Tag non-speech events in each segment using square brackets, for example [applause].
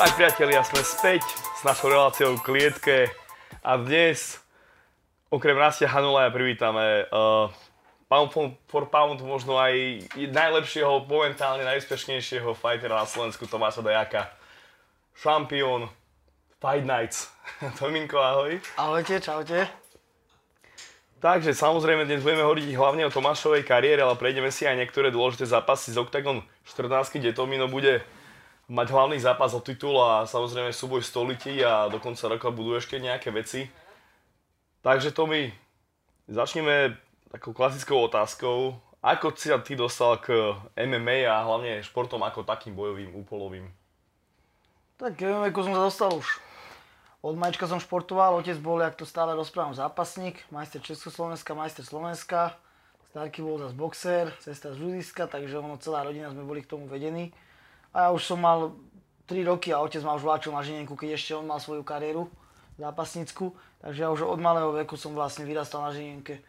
Tak priatelia, sme späť s našou reláciou v klietke a dnes okrem Rastia Hanula privítame uh, pound for pound možno aj najlepšieho, momentálne najúspešnejšieho fightera na Slovensku Tomáša Dajaka. Šampión Fight Nights. [laughs] Tominko, ahoj. Ahojte, čaute. Takže samozrejme dnes budeme hovoriť hlavne o Tomášovej kariére, ale prejdeme si aj niektoré dôležité zápasy z Octagon 14, kde Tomino bude mať hlavný zápas o titul a samozrejme súboj stolití a do konca roka budú ešte nejaké veci. Takže to my začneme takou klasickou otázkou. Ako si sa ty dostal k MMA a hlavne športom ako takým bojovým, úpolovým? Tak MMA som sa dostal už. Od majčka som športoval, otec bol, jak to stále rozprávam, zápasník, majster Československa, majster Slovenska. Starky bol zase boxer, sestra z Žudiska, takže ono celá rodina sme boli k tomu vedení. A ja už som mal 3 roky a otec ma už vláčil na žinenku, keď ešte on mal svoju kariéru zápasnícku. Takže ja už od malého veku som vlastne vyrastal na žinenke.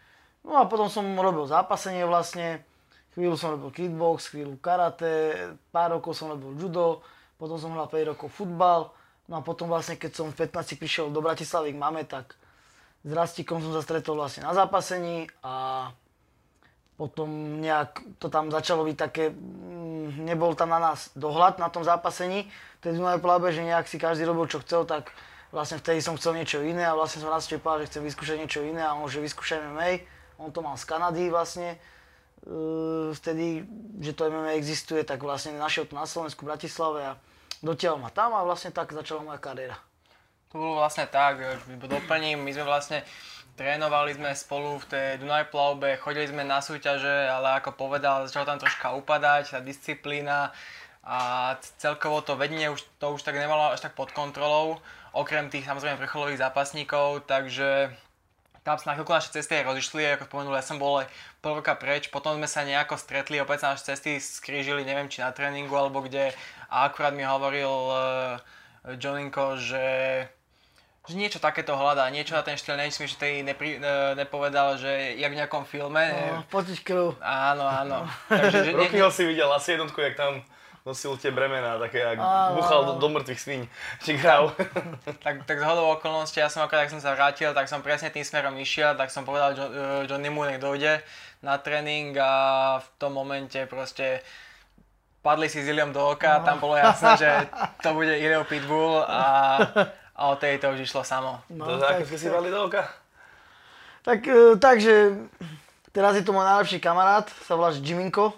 No a potom som robil zápasenie vlastne. Chvíľu som robil kickbox, chvíľu karate, pár rokov som robil judo, potom som hral 5 rokov futbal. No a potom vlastne, keď som v 15 prišiel do Bratislavy k mame, tak s Rastikom som sa stretol vlastne na zápasení a potom nejak to tam začalo byť také, mm, nebol tam na nás dohľad na tom zápasení, vtedy Dunaj Plabe, že nejak si každý robil čo chcel, tak vlastne vtedy som chcel niečo iné a vlastne som raz povedal, že chcem vyskúšať niečo iné a on, že vyskúšaj MMA, on to mal z Kanady vlastne, e, vtedy, že to MMA existuje, tak vlastne našiel to na Slovensku, v Bratislave a dotiaľ ma tam a vlastne tak začala moja kariéra. To bolo vlastne tak, doplním, my sme vlastne trénovali sme spolu v tej Dunaj plavbe, chodili sme na súťaže, ale ako povedal, začalo tam troška upadať, tá disciplína a celkovo to vedenie už, to už tak nemalo až tak pod kontrolou, okrem tých samozrejme vrcholových zápasníkov, takže tam sa na chvíľku naše cesty aj rozišli, ako spomenul, ja som bol aj pol roka preč, potom sme sa nejako stretli, opäť sa naše cesty skrížili, neviem či na tréningu alebo kde. A akurát mi hovoril uh, Joninko, že že niečo takéto hľadá, niečo na ten štýl, neviem, že tej nepri, ne, nepovedal, že jak v nejakom filme. No, potiť krv. Áno, áno. [laughs] Takže, že, Rokyho si videl asi jednotku, jak tam nosil tie bremená, také jak áno, buchal do, do mŕtvych svíň, [laughs] či kráv. [laughs] tak, tak z hodou okolností, ja som akorát, ak som sa vrátil, tak som presne tým smerom išiel, tak som povedal John, uh, Johnny mu, nech dojde na tréning a v tom momente proste padli si s Iliom do oka, no. tam bolo jasné, že to bude Ilio Pitbull a a o tej to už išlo samo. No, to tak, ako si mali do oka? Tak, e, takže teraz je to môj najlepší kamarát, sa volá Jiminko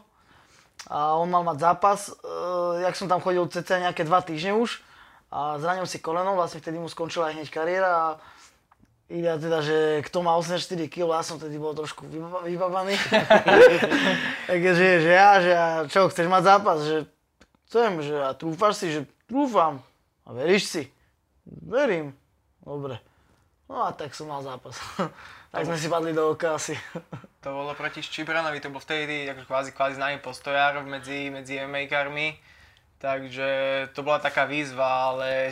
a on mal mať zápas, e, jak som tam chodil cca nejaké dva týždne už a zranil si koleno, vlastne vtedy mu skončila aj hneď kariéra a Ide teda, že kto má 84 kg, ja som tedy bol trošku vybabaný. [laughs] Takže, že ja, že ja, čo, chceš mať zápas, že chcem, že a trúfaš si, že trúfam. A veríš si? Verím. Dobre. No a tak som mal zápas. [laughs] tak sme si padli do oka asi. to bolo proti Ščibranovi, to bol vtedy ako kvázi, kvázi známy postojár medzi, medzi MMA-karmi. Takže to bola taká výzva, ale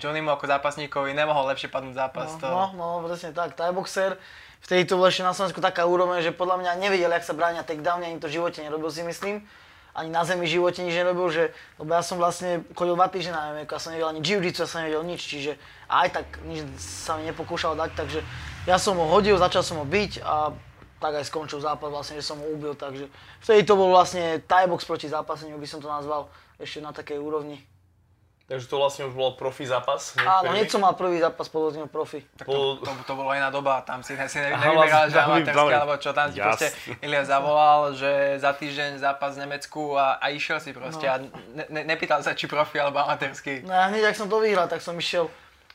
Johnny mu ako zápasníkovi nemohol lepšie padnúť zápas. No, to... no, no, presne tak. Thai boxer, vtedy to bolo ešte na Slovensku taká úroveň, že podľa mňa nevedel, jak sa bráňa takedown, ani to v živote nerobil si myslím ani na zemi živote nič nerobil, že, lebo ja som vlastne chodil dva týždne na MMA, ja som nevedel ani jiu ja som nevedel nič, čiže aj tak nič sa mi nepokúšal dať, takže ja som ho hodil, začal som ho byť a tak aj skončil zápas vlastne, že som ho ubil, takže vtedy to bol vlastne box proti zápaseniu, by som to nazval, ešte na takej úrovni. Takže to vlastne už bol profi zápas? Áno, hneď som mal prvý zápas podľa profi. Tak to, to, to, bolo iná doba, tam si, si ne, nevyberal, že amatérske, alebo čo tam ti proste Ilia zavolal, že za týždeň zápas v Nemecku a, a išiel si proste no. a ne, ne, nepýtal sa, či profi alebo amatérsky. No a hneď, ak som to vyhral, tak som išiel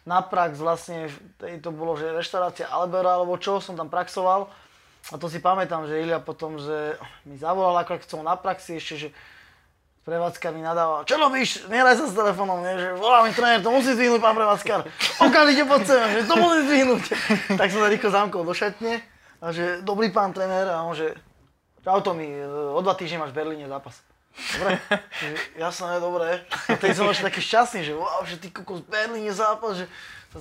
na prax vlastne, to bolo, že reštaurácia Albera alebo čo, som tam praxoval. A to si pamätám, že Ilia potom, že mi zavolal, ako som na praxi ešte, že prevádzkar mi nadával, čo robíš, nehraj sa s telefónom, nie? že volá mi tréner, to musí zdvihnúť pán prevádzkar, okamžite pod sem, že to musí zdvihnúť. [laughs] tak som sa rýchlo zamkol do šatne a že dobrý pán tréner a on že čau Tomi, o dva týždne máš v Berlíne zápas. Dobre, jasné, dobre. A teď som ešte taký šťastný, že wow, že ty kokos v Berlíne zápas, že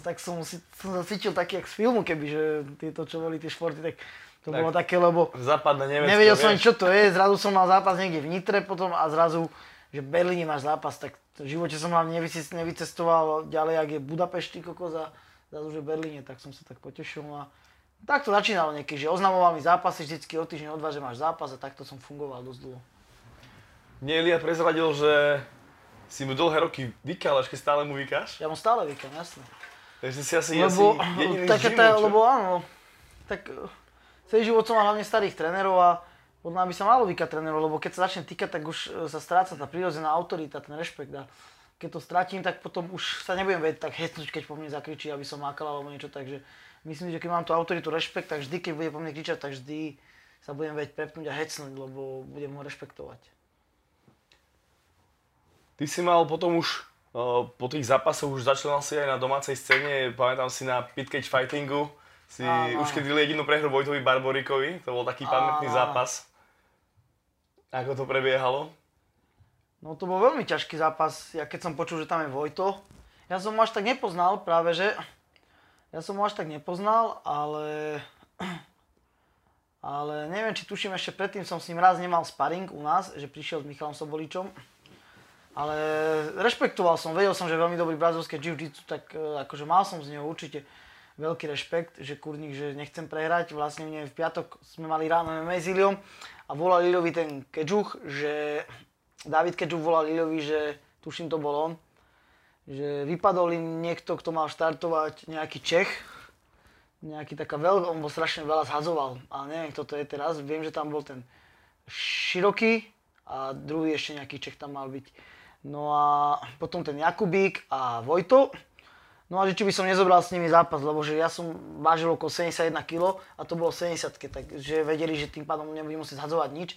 tak som, si, som sa cítil taký jak z filmu, keby, že tieto, čo boli tie športy, tak to tak, bolo také, lebo západné Nemecko, nevedel som, čo to je, zrazu som mal zápas niekde v Nitre potom a zrazu že v Berlíne máš zápas, tak v živote som hlavne nevyces- nevycestoval ďalej, ak je Budapešť, kokos a už je v Berlíne, tak som sa tak potešil. No a tak to začínalo niekedy, že oznamoval mi zápasy vždycky o týždeň, o dva, že máš zápas a takto som fungoval dosť dlho. Mne Elia prezradil, že si mu dlhé roky vykal, ešte stále mu vykáš? Ja mu stále vykam, jasné. Takže si asi Lebo, jediný tak, z gymu, tá, lebo áno, tak celý život som mal hlavne starých trénerov a podľa mňa by sa malo vykať trénerov, lebo keď sa začne týkať, tak už eh, sa stráca tá prírodzená autorita, ten rešpekt a keď to stratím, tak potom už sa nebudem vedieť tak hecnúť, keď po mne zakričí, aby som mákal alebo niečo, takže myslím, že keď mám tú autoritu, rešpekt, tak vždy, keď bude po mne kričať, tak vždy sa budem vedieť prepnúť a hecnúť, lebo budem ho rešpektovať. Ty si mal potom už uh, po tých zápasoch už začal si aj na domácej scéne, pamätám si na Pit Cage Fightingu, si Áno. už keď jedinú prehru Vojtovi Barborikovi, to bol taký pamätný Áno. zápas. Ako to prebiehalo? No to bol veľmi ťažký zápas, ja keď som počul, že tam je Vojto. Ja som ho až tak nepoznal, práve že. Ja som ho až tak nepoznal, ale... Ale neviem, či tuším, ešte predtým som s ním raz nemal sparring u nás, že prišiel s Michalom Soboličom. Ale rešpektoval som, vedel som, že je veľmi dobrý brazilské jiu-jitsu, tak e, akože mal som z neho určite veľký rešpekt, že kurník, že nechcem prehrať. Vlastne mne v piatok sme mali ráno MMA s Iliom a volal Iliovi ten Kedžuch, že David Kedžuch volal Iliovi, že tuším to bol on, že vypadol im niekto, kto mal štartovať nejaký Čech, nejaký taká veľ, on bol strašne veľa zhadzoval, ale neviem, kto to je teraz, viem, že tam bol ten Široký a druhý ešte nejaký Čech tam mal byť. No a potom ten Jakubík a Vojto. No a že či by som nezobral s nimi zápas, lebo že ja som vážil okolo 71 kg a to bolo 70 takže vedeli, že tým pádom nebudem musieť zhadzovať nič.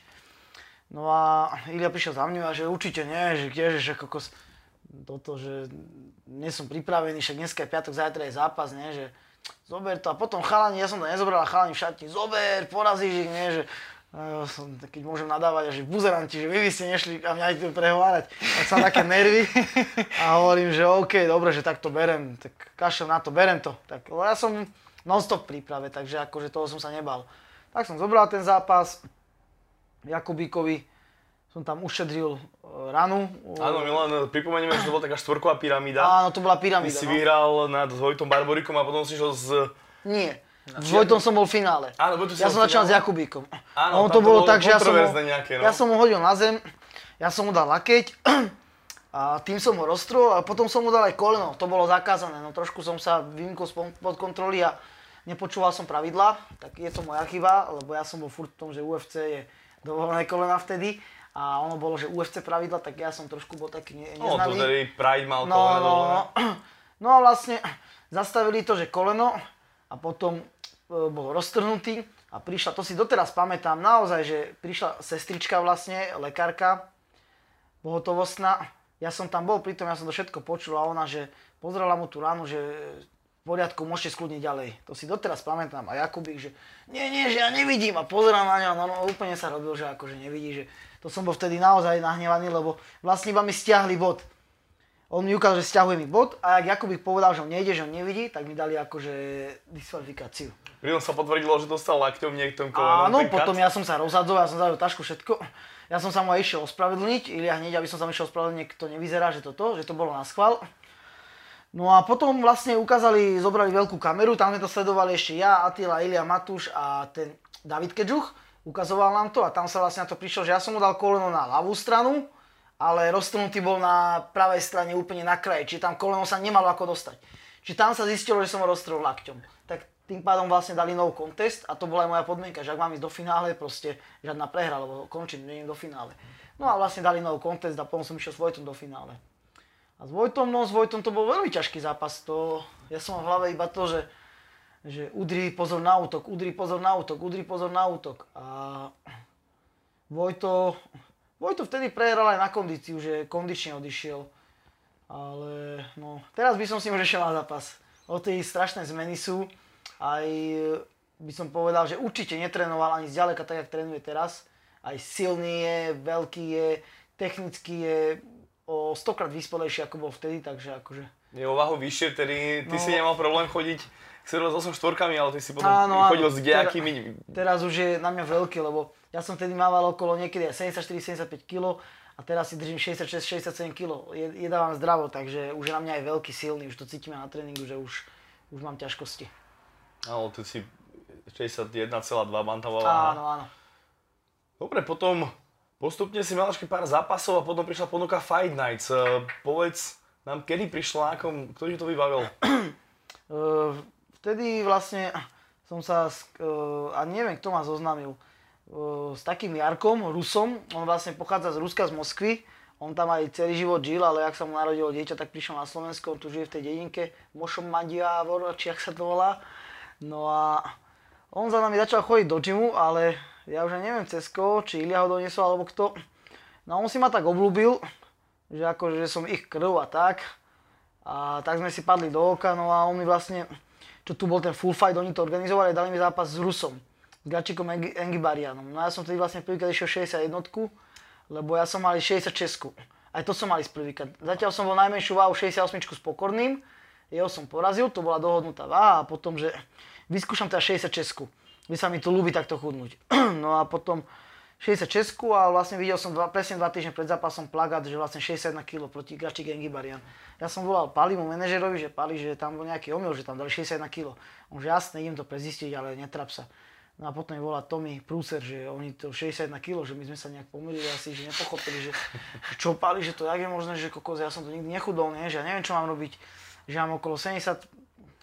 No a Ilia prišiel za mňou a že určite nie, že kdeže, že kokos, toto, že nie som pripravený, však dneska je piatok, zajtra je zápas, nie, že zober to a potom chalani, ja som to nezobral a chalani v šatni, zober, porazíš ich, nie, že keď môžem nadávať, že buzeranti, že vy by ste nešli a mňa idete prehovárať, tak som také nervy [laughs] a hovorím, že OK, dobre, že tak to berem, tak kašlem na to, berem to. Tak, ja som non-stop v príprave, takže akože toho som sa nebal. Tak som zobral ten zápas, Jakubíkovi som tam ušedril e, ranu. Áno, Milan, pripomenieme, že to bola taká štvorková pyramída. Áno, to bola Ty pyramída. si no. vyhral nad Vojtom Barborikom a potom si šiel z... Nie. S Vojtom som bol v finále. Áno, Vojto si ja som začal s. Jakubíkom. Áno, ono tam to bolo bolo tak, že ja som, ho, nejaké, no. ja som ho hodil na zem, ja som mu dal lakeť [clears throat] a tým som ho roztrul a potom som mu dal aj koleno. To bolo zakázané, no trošku som sa vymkol spod pod kontroly a nepočúval som pravidla, tak je to moja chyba, lebo ja som bol furt v tom, že UFC je dovolené kolena vtedy a ono bolo, že UFC pravidla, tak ja som trošku bol taký ne- No, to neznavý. tedy Pride mal No, koleno no, no. [clears throat] no a vlastne [clears throat] zastavili to, že koleno a potom bol roztrhnutý a prišla, to si doteraz pamätám, naozaj, že prišla sestrička vlastne, lekárka, pohotovostná. Ja som tam bol, pritom ja som to všetko počul a ona, že pozrela mu tú ránu, že v poriadku, môžete skľudniť ďalej. To si doteraz pamätám. A Jakubík, že nie, nie, že ja nevidím. A pozerám na ňa, no, no úplne sa robil, že akože nevidí, že to som bol vtedy naozaj nahnevaný, lebo vlastne iba mi stiahli bod. On mi ukázal, že stiahuje mi bod a ak Jakubík povedal, že on nejde, že on nevidí, tak mi dali akože diskvalifikáciu. Pritom sa potvrdilo, že dostal lakťom niektom kolenom. Áno, potom ja som sa rozhadzoval, ja som zavrel tašku, všetko. Ja som sa mu aj išiel ospravedlniť, Ilia hneď, aby som sa išiel ospravedlniť, to nevyzerá, že toto, že to bolo na schvál. No a potom vlastne ukázali, zobrali veľkú kameru, tam sme to sledovali ešte ja, Attila, Ilia Matúš a ten David Kedžuch. Ukazoval nám to a tam sa vlastne na to prišlo, že ja som mu dal koleno na ľavú stranu, ale roztrhnutý bol na pravej strane úplne na kraji, čiže tam koleno sa nemalo ako dostať. Čiže tam sa zistilo, že som ho roztrhol lakťom. Tak tým pádom vlastne dali no contest a to bola aj moja podmienka, že ak mám ísť do finále, proste žiadna prehra, lebo končím, nejdem do finále. No a vlastne dali no contest a potom som išiel s Vojtom do finále. A s Vojtom, no s Vojtom to bol veľmi ťažký zápas. To, ja som v hlave iba to, že, že udri pozor na útok, udri pozor na útok, udri pozor na útok. A Vojto, Vojto vtedy prehral aj na kondíciu, že kondične odišiel. Ale no, teraz by som s ním na zápas. O tej strašné zmeny sú. Aj e, by som povedal, že určite netrénoval ani zďaleka tak, jak trénuje teraz. Aj silný je, veľký je, technicky je o stokrát vyspelejší ako bol vtedy, takže akože... Je o váhu vyššie, tedy ty No. si nemal problém chodiť 78 štvorkami, ale ty si potom Áno, áno. chodil s nejakými... Teraz už je na mňa veľký, lebo ja som vtedy mával okolo niekedy aj 74-75 kg a teraz si držím 66-67 kg. Je, jedávam zdravo, takže už je na mňa aj veľký, silný, už to cítime na tréningu, že už, už mám ťažkosti. Áno, ty si 61,2 bantamová váha. Áno, áno. Dobre, potom postupne si mal pár zápasov a potom prišla ponuka Fight Nights. Uh, povedz nám, kedy prišla, ako, kto ti to vybavil? Uh, vtedy vlastne som sa, uh, a neviem, kto ma zoznámil, uh, s takým Jarkom, Rusom, on vlastne pochádza z Ruska, z Moskvy, on tam aj celý život žil, ale ak sa mu narodilo dieťa, tak prišiel na Slovensko, on tu žije v tej dedinke, Mošom Madiavor, či ak sa to volá. No a on za nami začal chodiť do gymu, ale ja už neviem cez či Ilia ho doniesol alebo kto. No a on si ma tak obľúbil, že akože že som ich krv a tak. A tak sme si padli do oka, no a on mi vlastne, čo tu bol ten full fight, oni to organizovali, dali mi zápas s Rusom, Gačikom Engibarianom. No ja som vtedy vlastne prvýkrát išiel 61, lebo ja som mal 66. Aj to som mal ísť prvýkrát. Zatiaľ som bol najmenšiu váhu 68 s pokorným, jeho som porazil, to bola dohodnutá váha a potom, že vyskúšam teda 66. Vy sa mi to ľúbi takto chudnúť. [clears throat] no a potom 66 a vlastne videl som dva, presne dva týždne pred zápasom plagát, že vlastne 61 kg proti Gači Gengi Barian. Ja som volal Palimu, manažerovi, že Pali, že tam bol nejaký omyl, že tam dali 61 kg. On že jasne, idem to prezistiť, ale netrap sa. No a potom volá Tommy Prúser, že oni to 61 kg, že my sme sa nejak pomýlili asi, že nepochopili, že, že čo Pali, že to jak je možné, že kokos, ja som to nikdy nechudol, nie? že ja neviem, čo mám robiť, že mám okolo 70,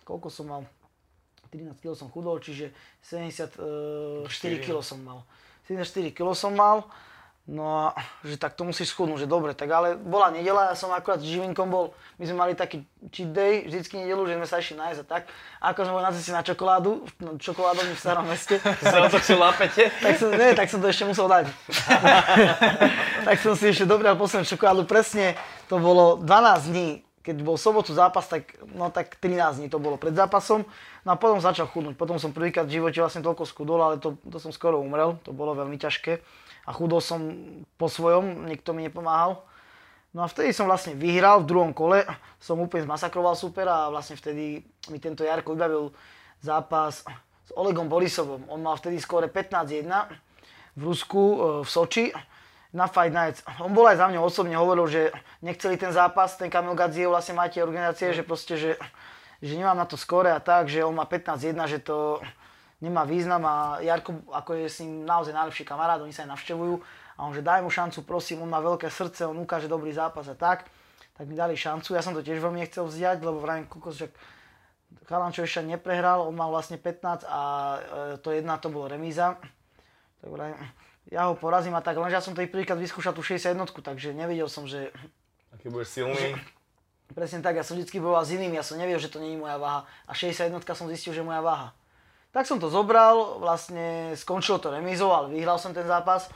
koľko som mal, 13 kg som chudol, čiže 74 kg som mal. 74 kg som mal, no a že tak to musíš schudnúť, že dobre, tak ale bola nedela, ja som akurát s Živinkom bol, my sme mali taký cheat day, vždycky nedelu, že sme sa išli nájsť a tak. A ako sme boli na ceste na čokoládu, no, čokoládovni v starom meste. [laughs] Sa otočil lápete? [laughs] tak som, nie, tak som to ešte musel dať. [laughs] tak som si ešte dobral poslednú čokoládu, presne to bolo 12 dní keď bol sobotu zápas, tak, no tak 13 dní to bolo pred zápasom. No a potom začal chudnúť. Potom som prvýkrát v živote vlastne toľko schudol, ale to, to som skoro umrel. To bolo veľmi ťažké. A chudol som po svojom, nikto mi nepomáhal. No a vtedy som vlastne vyhral v druhom kole. Som úplne zmasakroval supera a vlastne vtedy mi tento Jarko vybavil zápas s Olegom Borisovom. On mal vtedy skóre 15-1 v Rusku, e, v Soči na Fight Nights. On bol aj za mňa osobne hovoril, že nechceli ten zápas, ten Kamil Gadziev vlastne máte organizácie, že proste, že, že nemám na to skore a tak, že on má 15-1, že to nemá význam a Jarko ako je s ním naozaj najlepší kamarát, oni sa aj navštevujú a on že daj mu šancu, prosím, on má veľké srdce, on ukáže dobrý zápas a tak. Tak mi dali šancu, ja som to tiež veľmi nechcel vziať, lebo vravím, kokos, že Chalančo ešte neprehral, on mal vlastne 15 a e, to jedna to bolo remíza. Tak vravím, ja ho porazím a tak, lenže ja som to prvýkrát vyskúšal tú 61, takže nevedel som, že... Aký budeš silný. Presne tak, ja som vždy bojoval s iným, ja som nevedel, že to nie je moja váha. A 61 som zistil, že je moja váha. Tak som to zobral, vlastne skončilo to remízou, ale vyhral som ten zápas.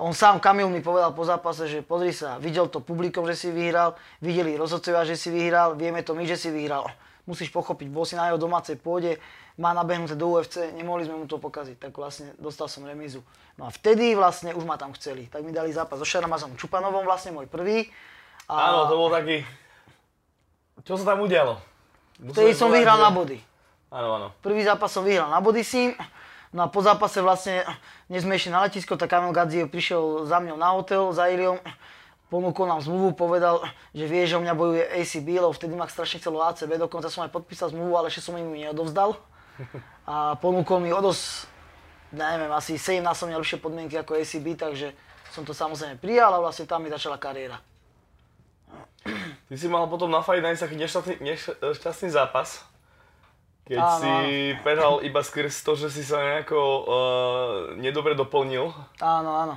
On sám, Kamil mi povedal po zápase, že pozri sa, videl to publikom, že si vyhral, videli rozhodcovia, že si vyhral, vieme to my, že si vyhral. Musíš pochopiť, bol si na jeho domácej pôde, má nabehnuté do UFC, nemohli sme mu to pokaziť, tak vlastne dostal som remízu. No a vtedy vlastne už ma tam chceli, tak mi dali zápas so Šaramazom Čupanovom, vlastne môj prvý. A... Áno, to bol taký... Čo sa tam udialo? Vtedy som vyhral na body. Áno, áno. Prvý zápas som vyhral na body s ním, no a po zápase vlastne, než sme išli na letisko, tak Kamil Gadziev prišiel za mňou na hotel, za Iliom, ponúkol nám zmluvu, povedal, že vie, že o mňa bojuje ACB, lebo vtedy ma strašne chcelo ACB, dokonca som aj podpísal zmluvu, ale ešte som im neodovzdal [laughs] a ponúkol mi o dosť, neviem, asi 7 násobne lepšie podmienky ako ACB, takže som to samozrejme prijal a vlastne tam mi začala kariéra. Ty si mal potom na Fight Nights taký nešťastný, nešťastný zápas, keď áno, si áno. prehral iba skrz to, že si sa nejako uh, nedobre doplnil. Áno, áno.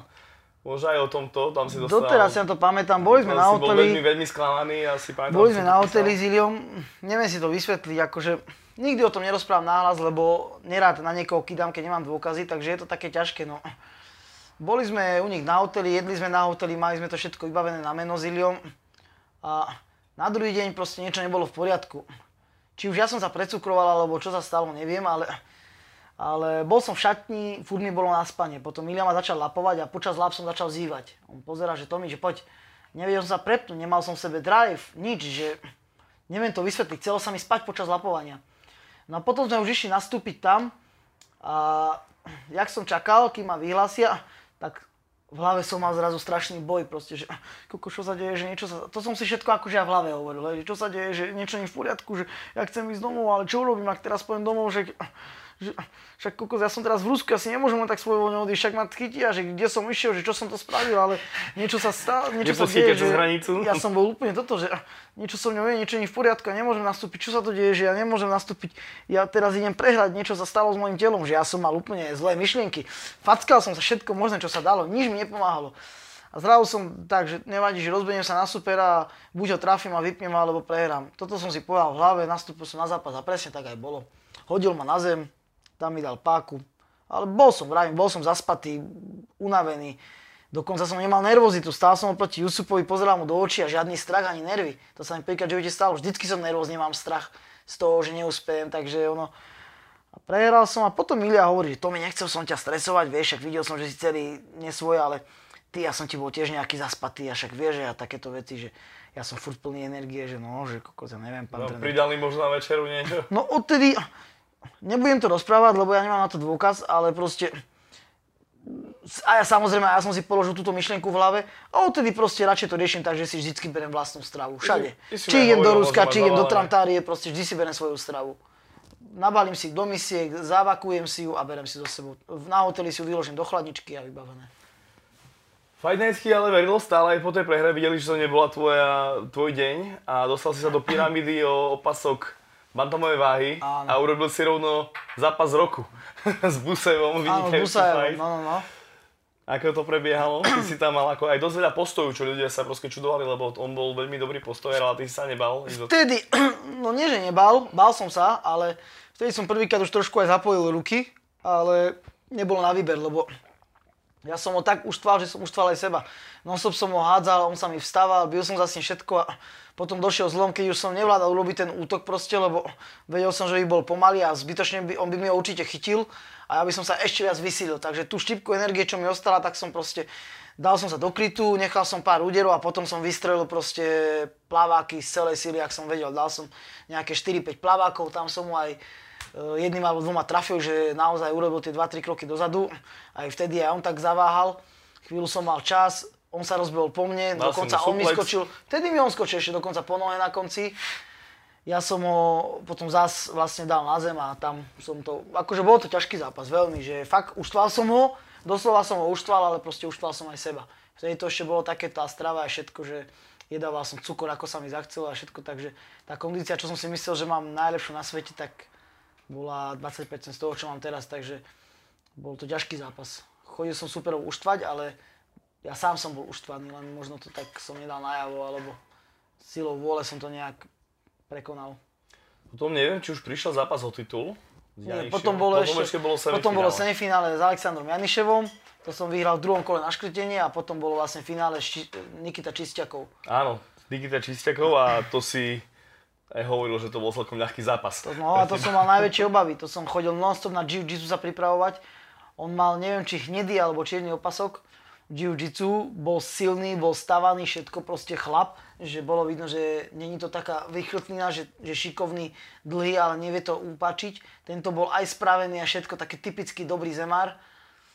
Možno aj o tomto, tam si dostal... Doteraz si na to pamätám, boli sme na hoteli... Bol veľmi, veľmi sklamaný a si pamätám... Boli sme na hoteli s Iliom, neviem si to vysvetliť, akože Nikdy o tom nerozprávam náhlas, lebo nerád na niekoho kydám, keď nemám dôkazy, takže je to také ťažké. No. Boli sme u nich na hoteli, jedli sme na hoteli, mali sme to všetko vybavené na meno s Iliom a na druhý deň proste niečo nebolo v poriadku. Či už ja som sa precukroval, alebo čo sa stalo, neviem, ale, ale bol som v šatni, furt mi bolo na spanie. Potom Ilia ma začal lapovať a počas lap som začal zývať. On pozera, že Tomi, že poď, nevedel som sa prepnúť, nemal som v sebe drive, nič, že neviem to vysvetliť, chcelo sa mi spať počas lapovania. No a potom sme už išli nastúpiť tam a jak som čakal, kým ma vyhlásia, tak v hlave som mal zrazu strašný boj, proste, že koko, čo sa deje, že niečo sa, to som si všetko akože ja v hlave hovoril, že čo sa deje, že niečo nie v poriadku, že ja chcem ísť domov, ale čo urobím, ak teraz poviem domov, že že však kokos, ja som teraz v Rusku, ja si nemôžem len tak svojvoľne odísť, však ma chytia, že kde som išiel, že čo som to spravil, ale niečo sa stalo, niečo sa deje, že hranicu. ja som bol úplne toto, že niečo so mnou niečo nie v poriadku, ja nemôžem nastúpiť, čo sa to deje, že ja nemôžem nastúpiť, ja teraz idem prehrať, niečo sa stalo s mojim telom, že ja som mal úplne zlé myšlienky. Fackal som sa všetko možné, čo sa dalo, nič mi nepomáhalo. A zrazu som tak, že nevadí, že rozbeniem sa na supera, buď ho trafím a vypnem, alebo prehrám. Toto som si povedal v hlave, nastúpil som na zápas a presne tak aj bolo. Hodil ma na zem, tam mi dal páku. Ale bol som, vravím, bol som zaspatý, unavený. Dokonca som nemal nervozitu, stál som oproti Jusupovi, pozeral mu do očí a žiadny strach ani nervy. To sa mi prvýkrát živote stalo. Vždycky som nervózny, mám strach z toho, že neúspejem, takže ono... A prehral som a potom Milia hovorí, že to mi nechcel som ťa stresovať, vieš, však videl som, že si celý nesvoj, ale ty, ja som ti bol tiež nejaký zaspatý a však vieš, že ja takéto veci, že ja som furt plný energie, že no, že kokos, ja neviem, pán no, Pridali možno na večeru niečo? No odtedy, nebudem to rozprávať, lebo ja nemám na to dôkaz, ale proste a ja samozrejme, ja som si položil túto myšlienku v hlave a odtedy proste radšej to riešim tak, že si vždycky berem vlastnú stravu. Všade. či idem do Ruska, či idem do Trantárie, proste vždy si berem svoju stravu. Nabalím si do misiek, zavakujem si ju a berem si zo sebou. Na hoteli si ju vyložím do chladničky a vybavené. Fight ale verilo stále aj po tej prehre, videli, že to nebola tvoja, tvoj deň a dostal si sa do pyramídy o opasok bantamové váhy Áno. a urobil si rovno zápas roku [laughs] s Busevom. Áno, Busevom, no, no, no. Ako to prebiehalo? Ty si tam mal ako aj dosť veľa postojov, čo ľudia sa proste čudovali, lebo on bol veľmi dobrý postojer, ale ty si sa nebal. Vtedy, [clears throat] no nie, že nebal, bál som sa, ale vtedy som prvýkrát už trošku aj zapojil ruky, ale nebolo na výber, lebo ja som ho tak uštval, že som uštval aj seba. Non som ho hádzal, on sa mi vstával, bil som zase všetko a potom došiel zlom, keď už som nevládal urobiť ten útok proste, lebo vedel som, že by bol pomalý a zbytočne by, on by mi ho určite chytil a ja by som sa ešte viac vysílil. Takže tú štipku energie, čo mi ostala, tak som proste dal som sa do krytu, nechal som pár úderov a potom som vystrelil proste plaváky z celej síly, ak som vedel. Dal som nejaké 4-5 plavákov, tam som mu aj e, jedným alebo dvoma trafil, že naozaj urobil tie 2-3 kroky dozadu. Aj vtedy aj on tak zaváhal. Chvíľu som mal čas, on sa rozbehol po mne, Dal dokonca on mi skočil, vtedy mi on skočil ešte dokonca po nohe na konci. Ja som ho potom zás vlastne dal na zem a tam som to, akože bol to ťažký zápas, veľmi, že fakt uštval som ho, doslova som ho uštval, ale proste uštval som aj seba. Vtedy to ešte bolo také tá strava a všetko, že jedával som cukor, ako sa mi zachcelo a všetko, takže tá kondícia, čo som si myslel, že mám najlepšiu na svete, tak bola 20% z toho, čo mám teraz, takže bol to ťažký zápas. Chodil som super uštvať, ale ja sám som bol uštvaný, len možno to tak som nedal najavo, alebo silou vôle som to nejak prekonal. Potom neviem, či už prišiel zápas o titul. Nie, potom bolo potom ešte, ešte bolo semifinále. Potom bolo semifinále s Alexandrom Janiševom, to som vyhral v druhom kole na škrtenie a potom bolo vlastne finále či, Nikita Čistiakov. Áno, Nikita Čistiakov a to si aj hovoril, že to bol celkom ľahký zápas. To, no a to som mal najväčšie obavy, to som chodil non-stop na jiu-jitsu sa pripravovať. On mal neviem či hnedý alebo čierny opasok jiu-jitsu, bol silný, bol stavaný, všetko proste chlap, že bolo vidno, že není to taká vychrtnina, že, že šikovný, dlhý, ale nevie to upačiť. Tento bol aj spravený a všetko, taký typický dobrý zemár.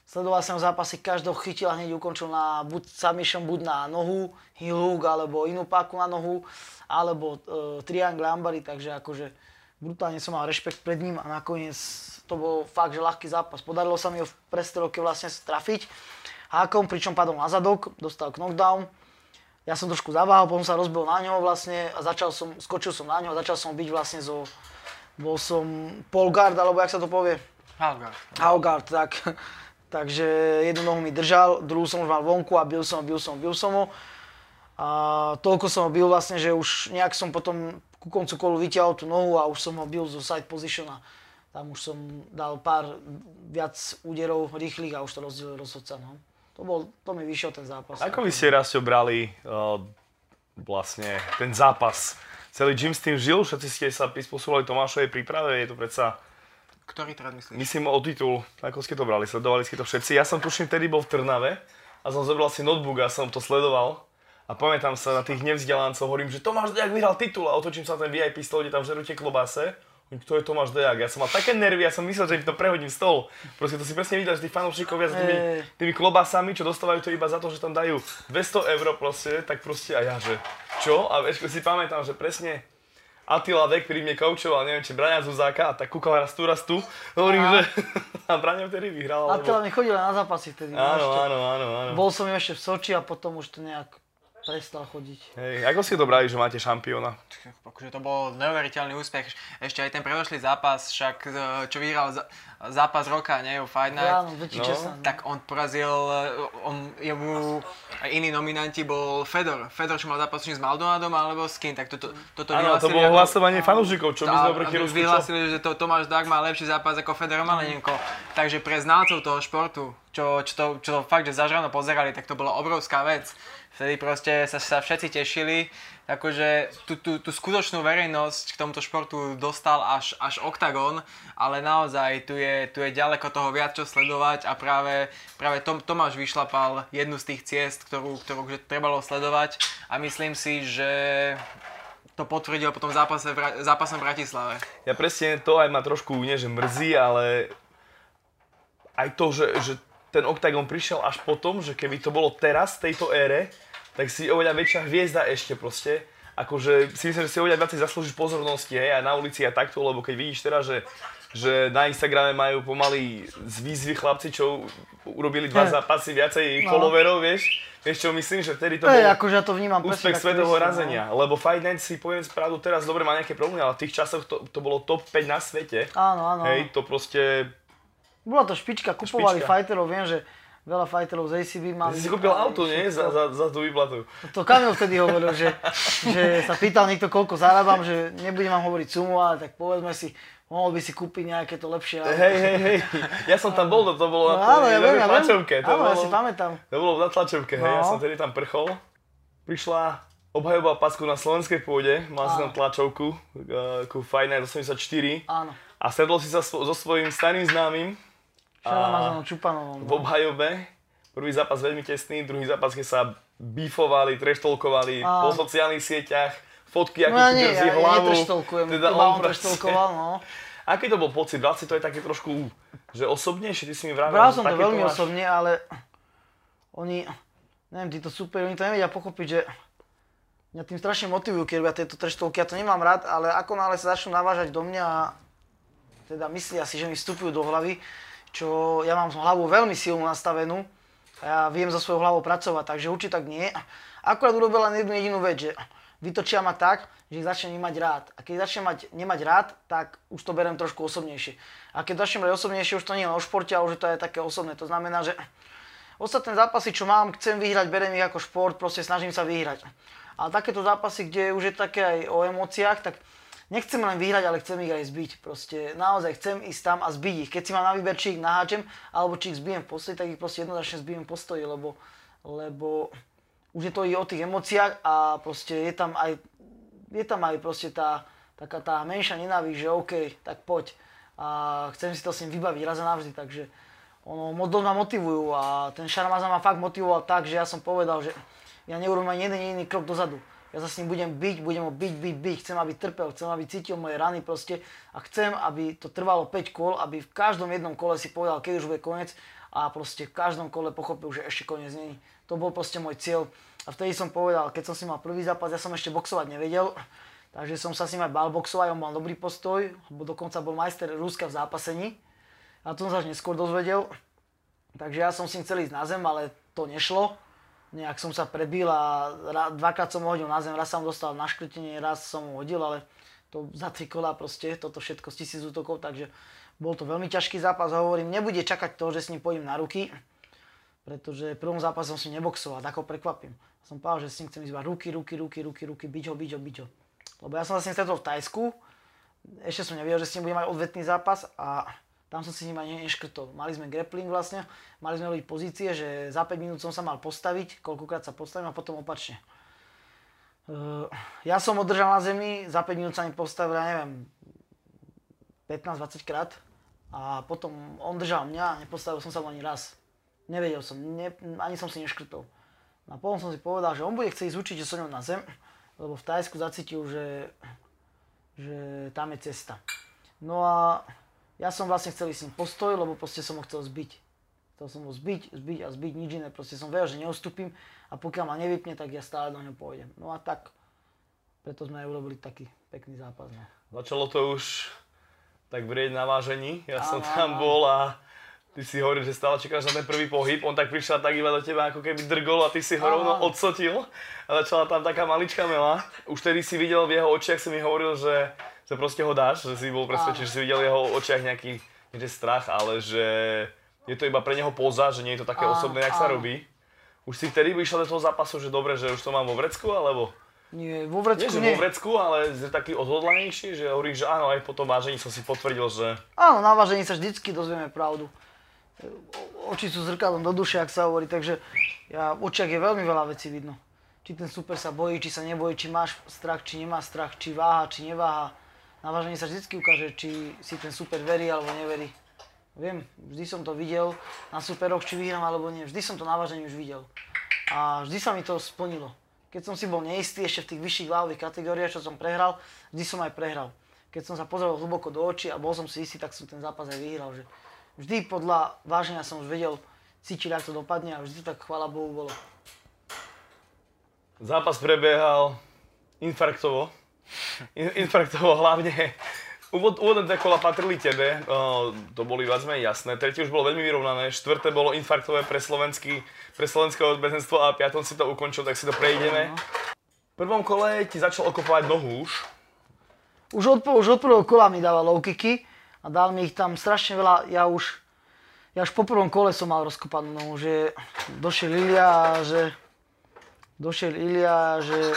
Sledoval som zápasy, každého chytil a hneď ukončil na buď submission, buď na nohu, hook, alebo inú páku na nohu, alebo e, triangle ambary, takže akože brutálne som mal rešpekt pred ním a nakoniec to bol fakt, že ľahký zápas. Podarilo sa mi ho v prestrelovke vlastne trafiť hákom, pričom padol na zadok, dostal knockdown. Ja som trošku zaváhal, potom sa rozbil na ňo vlastne a začal som, skočil som na ňo a začal som byť vlastne zo, bol som polguard, alebo jak sa to povie? Halgard. Halgard, tak. [laughs] Takže jednu nohu mi držal, druhú som už mal vonku a bil som, bil som, bil som ho. A toľko som ho bil vlastne, že už nejak som potom ku koncu kolu vyťahol tú nohu a už som ho bil zo side position a tam už som dal pár viac úderov rýchlych a už to rozdielil rozhodca. No to, bol, to mi vyšiel ten zápas. Ako vy ste raz brali uh, vlastne ten zápas? Celý gym s tým žil? Všetci ste sa prispôsobili Tomášovej príprave? Je to predsa... Ktorý trend myslíš? Myslím o titul. Ako ste to brali? Sledovali ste to všetci? Ja som tuším, vtedy bol v Trnave a som zobral si notebook a som to sledoval. A pamätám sa na tých nevzdeláncov, hovorím, že Tomáš Dejak vyhral titul a otočím sa ten VIP stôl, kde tam žerú tie klobáse. Kto je Tomáš Dejak? Ja som mal také nervy, ja som myslel, že im to prehodím stol. Proste to si presne videl, že tí fanúšikovia s tými, tými klobásami, čo dostávajú to iba za to, že tam dajú 200 eur proste, tak proste a ja, že čo? A vieš, si pamätám, že presne Attila Dek, ktorý mne koučoval, neviem, či Braňa Zuzáka, a tak kúkal raz tu, raz tu. Hovorím, že [laughs] a Braňa vtedy vyhral. A lebo- mi chodil na zápasy vtedy. no, Áno, ešte. áno, áno, áno. Bol som ešte v Soči a potom už to nejak prestal chodiť. Hej, ako si to brali, že máte šampióna? Akože to bol neuveriteľný úspech. Ešte aj ten predošlý zápas, však e, čo vyhral zápas roka, nie, u Fight Night. Áno, 2016. no. Tak on porazil, e, on, jemu, iní nominanti bol Fedor. Fedor, čo mal zápas s Maldonadom alebo s kým, tak toto, toto Áno, to bolo ako- hlasovanie fanúšikov, čo by sme Chirurgsku čo? vyhlásili, že to Tomáš Dák má lepší zápas ako Fedor Malenenko. Takže pre znalcov toho športu, čo, čo, to, čo to fakt, že zažrano pozerali, tak to bola obrovská vec. Vtedy proste sa, sa všetci tešili, akože tú, tú, tú skutočnú verejnosť k tomuto športu dostal až, až OKTAGON, ale naozaj tu je, tu je ďaleko toho viac čo sledovať a práve, práve Tom, Tomáš vyšlapal jednu z tých ciest, ktorú, ktorú že trebalo sledovať a myslím si, že to potvrdil potom zápase, v zápasom v Bratislave. Ja presne to aj ma trošku, nie že mrzí, ale aj to, že, že ten Octagon prišiel až potom, že keby to bolo teraz, v tejto ére, tak si oveľa väčšia hviezda ešte proste. Akože si myslím, že si oveľa viacej zaslúžiš pozornosti, hej, aj na ulici a takto, lebo keď vidíš teraz, že, že na Instagrame majú pomaly z výzvy chlapci, čo urobili dva zápasy, viacej No. followerov, vieš, vieš čo myslím, že vtedy to Ej, bolo akože ja to vnímam úspech svetového isté, no. razenia, lebo Fight Night si poviem pravdu teraz, dobre má nejaké problémy, ale v tých časoch to, to bolo top 5 na svete. Áno, áno. Hej, to proste... Bola to špička, kupovali Špička. fighterov, viem, že veľa fighterov z ACB mali. Ty si kúpil auto, nie? Za, za, za tú výplatu. To Kamil vtedy hovoril, že, že sa pýtal niekto, koľko zarábam, že nebudem vám hovoriť sumu, ale tak povedzme si, mohol by si kúpiť nejaké to lepšie auto. Hej, hej, hej. Ja som tam bol, to, to bolo No, na áno, ja viem, ja tlačovke. To Áno, bolo, ja si pamätám. To bolo na tlačovke, hej. Ja No. som tedy tam prchol. Prišla obhajoba pasku na slovenskej pôde, mal si tam tlačovku uh, ku Fight Night 84 Áno. a sedol si sa so svojím starým známym Šaramazanom Čupanovom. v obhajobe. Prvý zápas veľmi tesný, druhý zápas, keď sa bífovali, treštolkovali Áno. po sociálnych sieťach, fotky, ako No ja nie, drzí ja, ja hlavu. netrštolkujem, Teda on proste- treštolkoval, no. [laughs] Aký to bol pocit? Bral si to aj také trošku, že osobnejšie? Ty si mi vravel, Bral som to veľmi máš- osobne, ale oni, neviem, títo super, oni to nevedia pochopiť, že mňa tým strašne motivujú, keď robia tieto treštolky, ja to nemám rád, ale ako náhle sa začnú navážať do mňa a teda myslia si, že mi vstupujú do hlavy, čo ja mám hlavu veľmi silnú nastavenú a ja viem so svojou hlavou pracovať, takže určite tak nie. Akurát urobil jednu jedinú vec, že vytočia ma tak, že ich začnem nemať rád. A keď začnem mať, nemať rád, tak už to berem trošku osobnejšie. A keď začnem brať osobnejšie, už to nie je o športe, ale už to je také osobné. To znamená, že ostatné zápasy, čo mám, chcem vyhrať, berem ich ako šport, proste snažím sa vyhrať. Ale takéto zápasy, kde už je také aj o emóciách, tak nechcem len vyhrať, ale chcem ich aj zbiť. Proste naozaj chcem ísť tam a zbiť ich. Keď si mám na výber, či ich naháčem, alebo či ich zbijem v postoji, tak ich proste jednoznačne zbijem v postoji, lebo, lebo už je to i o tých emóciách a proste je tam aj, je tam aj proste tá, taká tá menšia nenávisť, že OK, tak poď. A chcem si to s ním vybaviť raz a navždy, takže ono moc ma motivujú a ten Šarmaza ma fakt motivoval tak, že ja som povedal, že ja neurobím ani jeden jediný krok dozadu. Ja sa s ním budem byť, budem ho byť, byť, byť, chcem, aby trpel, chcem, aby cítil moje rany proste. A chcem, aby to trvalo 5 kôl, aby v každom jednom kole si povedal, keď už bude koniec a proste v každom kole pochopil, že ešte koniec není. To bol proste môj cieľ. A vtedy som povedal, keď som si mal prvý zápas, ja som ešte boxovať nevedel, takže som sa s ním aj bal boxovať, on mal dobrý postoj, bo dokonca bol majster Ruska v zápasení. A to som sa až neskôr dozvedel, takže ja som s ním chcel ísť na zem, ale to nešlo nejak som sa prebil a dvakrát som ho hodil na zem, raz som dostal na škrtenie, raz som ho hodil, ale to za tri kola proste, toto všetko z tisíc útokov, takže bol to veľmi ťažký zápas, hovorím, nebude čakať to, že s ním pôjdem na ruky, pretože v prvom zápase som si neboxoval, tak ho prekvapím. Som povedal, že s ním chcem ísť ruky, ruky, ruky, ruky, ruky, byť ho, byť ho, byť ho. Lebo ja som sa s ním stretol v Tajsku, ešte som nevedel, že s ním budem mať odvetný zápas a tam som si ním ani neškrtol. Mali sme grappling vlastne, mali sme robiť pozície, že za 5 minút som sa mal postaviť, koľkokrát sa postavím a potom opačne. Uh, ja som održal na zemi, za 5 minút sa mi postavil, ja neviem, 15-20 krát a potom on držal mňa a nepostavil som sa ani raz. Nevedel som, ne, ani som si neškrtol. A potom som si povedal, že on bude chcieť ísť určite so mnou na zem, lebo v Tajsku zacítil, že, že tam je cesta. No a ja som vlastne chcel ísť s ním postoj, lebo proste som ho chcel zbiť. Chcel som ho zbiť, zbiť a zbiť, nič iné. Proste som vedel, že neustúpim a pokiaľ ma nevypne, tak ja stále do ňo pôjdem. No a tak, preto sme aj urobili taký pekný zápas. No. Začalo to už tak vrieť na vážení. Ja som Áno, tam áno. bol a ty si hovoril, že stále čakáš na ten prvý pohyb. On tak prišiel tak iba do teba ako keby drgol a ty si ho rovno odsotil. A začala tam taká maličká mela. Už tedy si videl v jeho očiach, si mi hovoril, že, že proste ho dáš, že si bol presvedčený, že si videl jeho očiach nejaký, nie že strach, ale že je to iba pre neho poza, že nie je to také Áno, osobné, jak sa áno. robí. Už si vtedy vyšiel do toho zápasu, že dobre, že už to mám vo vrecku, alebo... Nie, vo Nie, vrecku že nie. vo vrecku, ale že taký odhodlanejší, že hovoríš, že áno, aj po tom vážení som si potvrdil, že Áno, na vážení sa vždycky dozvieme pravdu. Oči sú zrkadlom do duše, ak sa hovorí, takže ja, v očiach je veľmi veľa vecí vidno. Či ten super sa bojí, či sa nebojí, či máš strach, či nemá strach, či váha, či neváha. Na vážení sa vždycky ukáže, či si ten super verí alebo neverí. Viem, vždy som to videl na superoch, či vyhrám alebo nie. Vždy som to na vážení už videl. A vždy sa mi to splnilo. Keď som si bol neistý ešte v tých vyšších váhových kategóriách, čo som prehral, vždy som aj prehral. Keď som sa pozrel hlboko do očí a bol som si istý, tak som ten zápas aj vyhral. Že vždy podľa váženia som už vedel cítiť, ako to dopadne a vždy tak, chvála Bohu, bolo. zápas prebiehal infarktovo. In, infarktovo hlavne. Úvod, úvodné dve kola patrili tebe, o, to boli viac menej jasné. Tretie už bolo veľmi vyrovnané, štvrté bolo infarktové pre, slovenský, pre slovenské odbezenstvo a piatom si to ukončil, tak si to prejdeme. V prvom kole ti začal okopovať nohu už. Už od, už od prvého kola mi dával low kicky a dal mi ich tam strašne veľa. Ja už, ja už po prvom kole som mal rozkopanú nohu, že došiel Ilia že došiel Ilia, že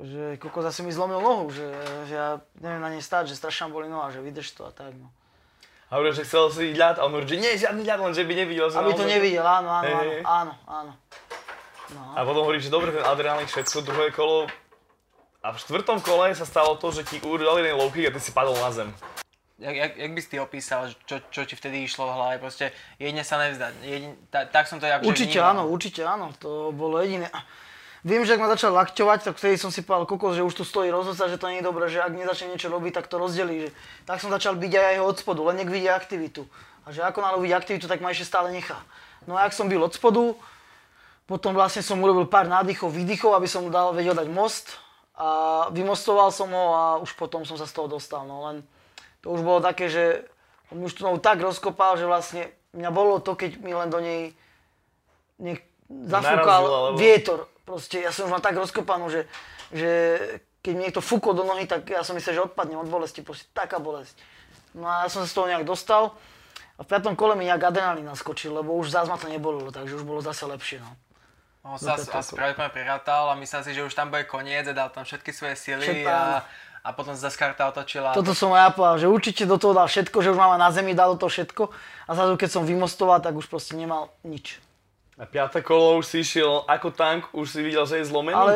že koko zase mi zlomil nohu, že, že ja neviem na nej stáť, že strašne ma boli noha, že vydrž to a tak no. A hovoril, že chcel si ľad a on hovorí, že nie, žiadny ľad, len že by nevidel. Aby to nevidel, áno, áno, áno, áno, áno. No. A potom hovorí, že dobre, ten adrenalín všetko, druhé kolo. A v štvrtom kole sa stalo to, že ti udal jeden low kick a ty si padol na zem. Jak, jak, jak by si ty opísal, čo, čo ti vtedy išlo v hlave? Proste jedine sa nevzdať. Jedine, ta, tak som to akože Určite vnímal. áno, určite áno, to bolo jediné. Viem, že ak ma začal lakťovať, tak vtedy som si povedal, kokos, že už tu stojí rozhodca, že to nie je dobré, že ak nezačne niečo robiť, tak to rozdelí. Že... Tak som začal byť aj jeho od spodu, len nech vidí aktivitu. A že ako náhle vidí aktivitu, tak ma ešte stále nechá. No a ak som byl od spodu, potom vlastne som urobil pár nádychov, výdychov, aby som dal, vedel dať most. A vymostoval som ho a už potom som sa z toho dostal. No len to už bolo také, že on už tu nohu tak rozkopal, že vlastne mňa bolo to, keď mi len do nej nech zafúkal vietor. Proste ja som už mal tak rozkopanú, že, že keď mi niekto fúkol do nohy, tak ja som myslel, že odpadne od bolesti. Proste taká bolesť. No a ja som sa z toho nejak dostal. A v piatom kole mi nejak adrenalín naskočil, lebo už zás ma to nebolilo, takže už bolo zase lepšie. No. On sa No, to- asi pravdepodobne prerátal a myslel si, že už tam bude koniec a dal tam všetky svoje sily a, a potom sa karta otočila. Toto som aj ja povedal, že určite do toho dal všetko, že už mám na zemi, dal do toho všetko. A zrazu keď som vymostoval, tak už proste nemal nič. A piaté kolo už si išiel ako tank, už si videl, že je zlomený. Ale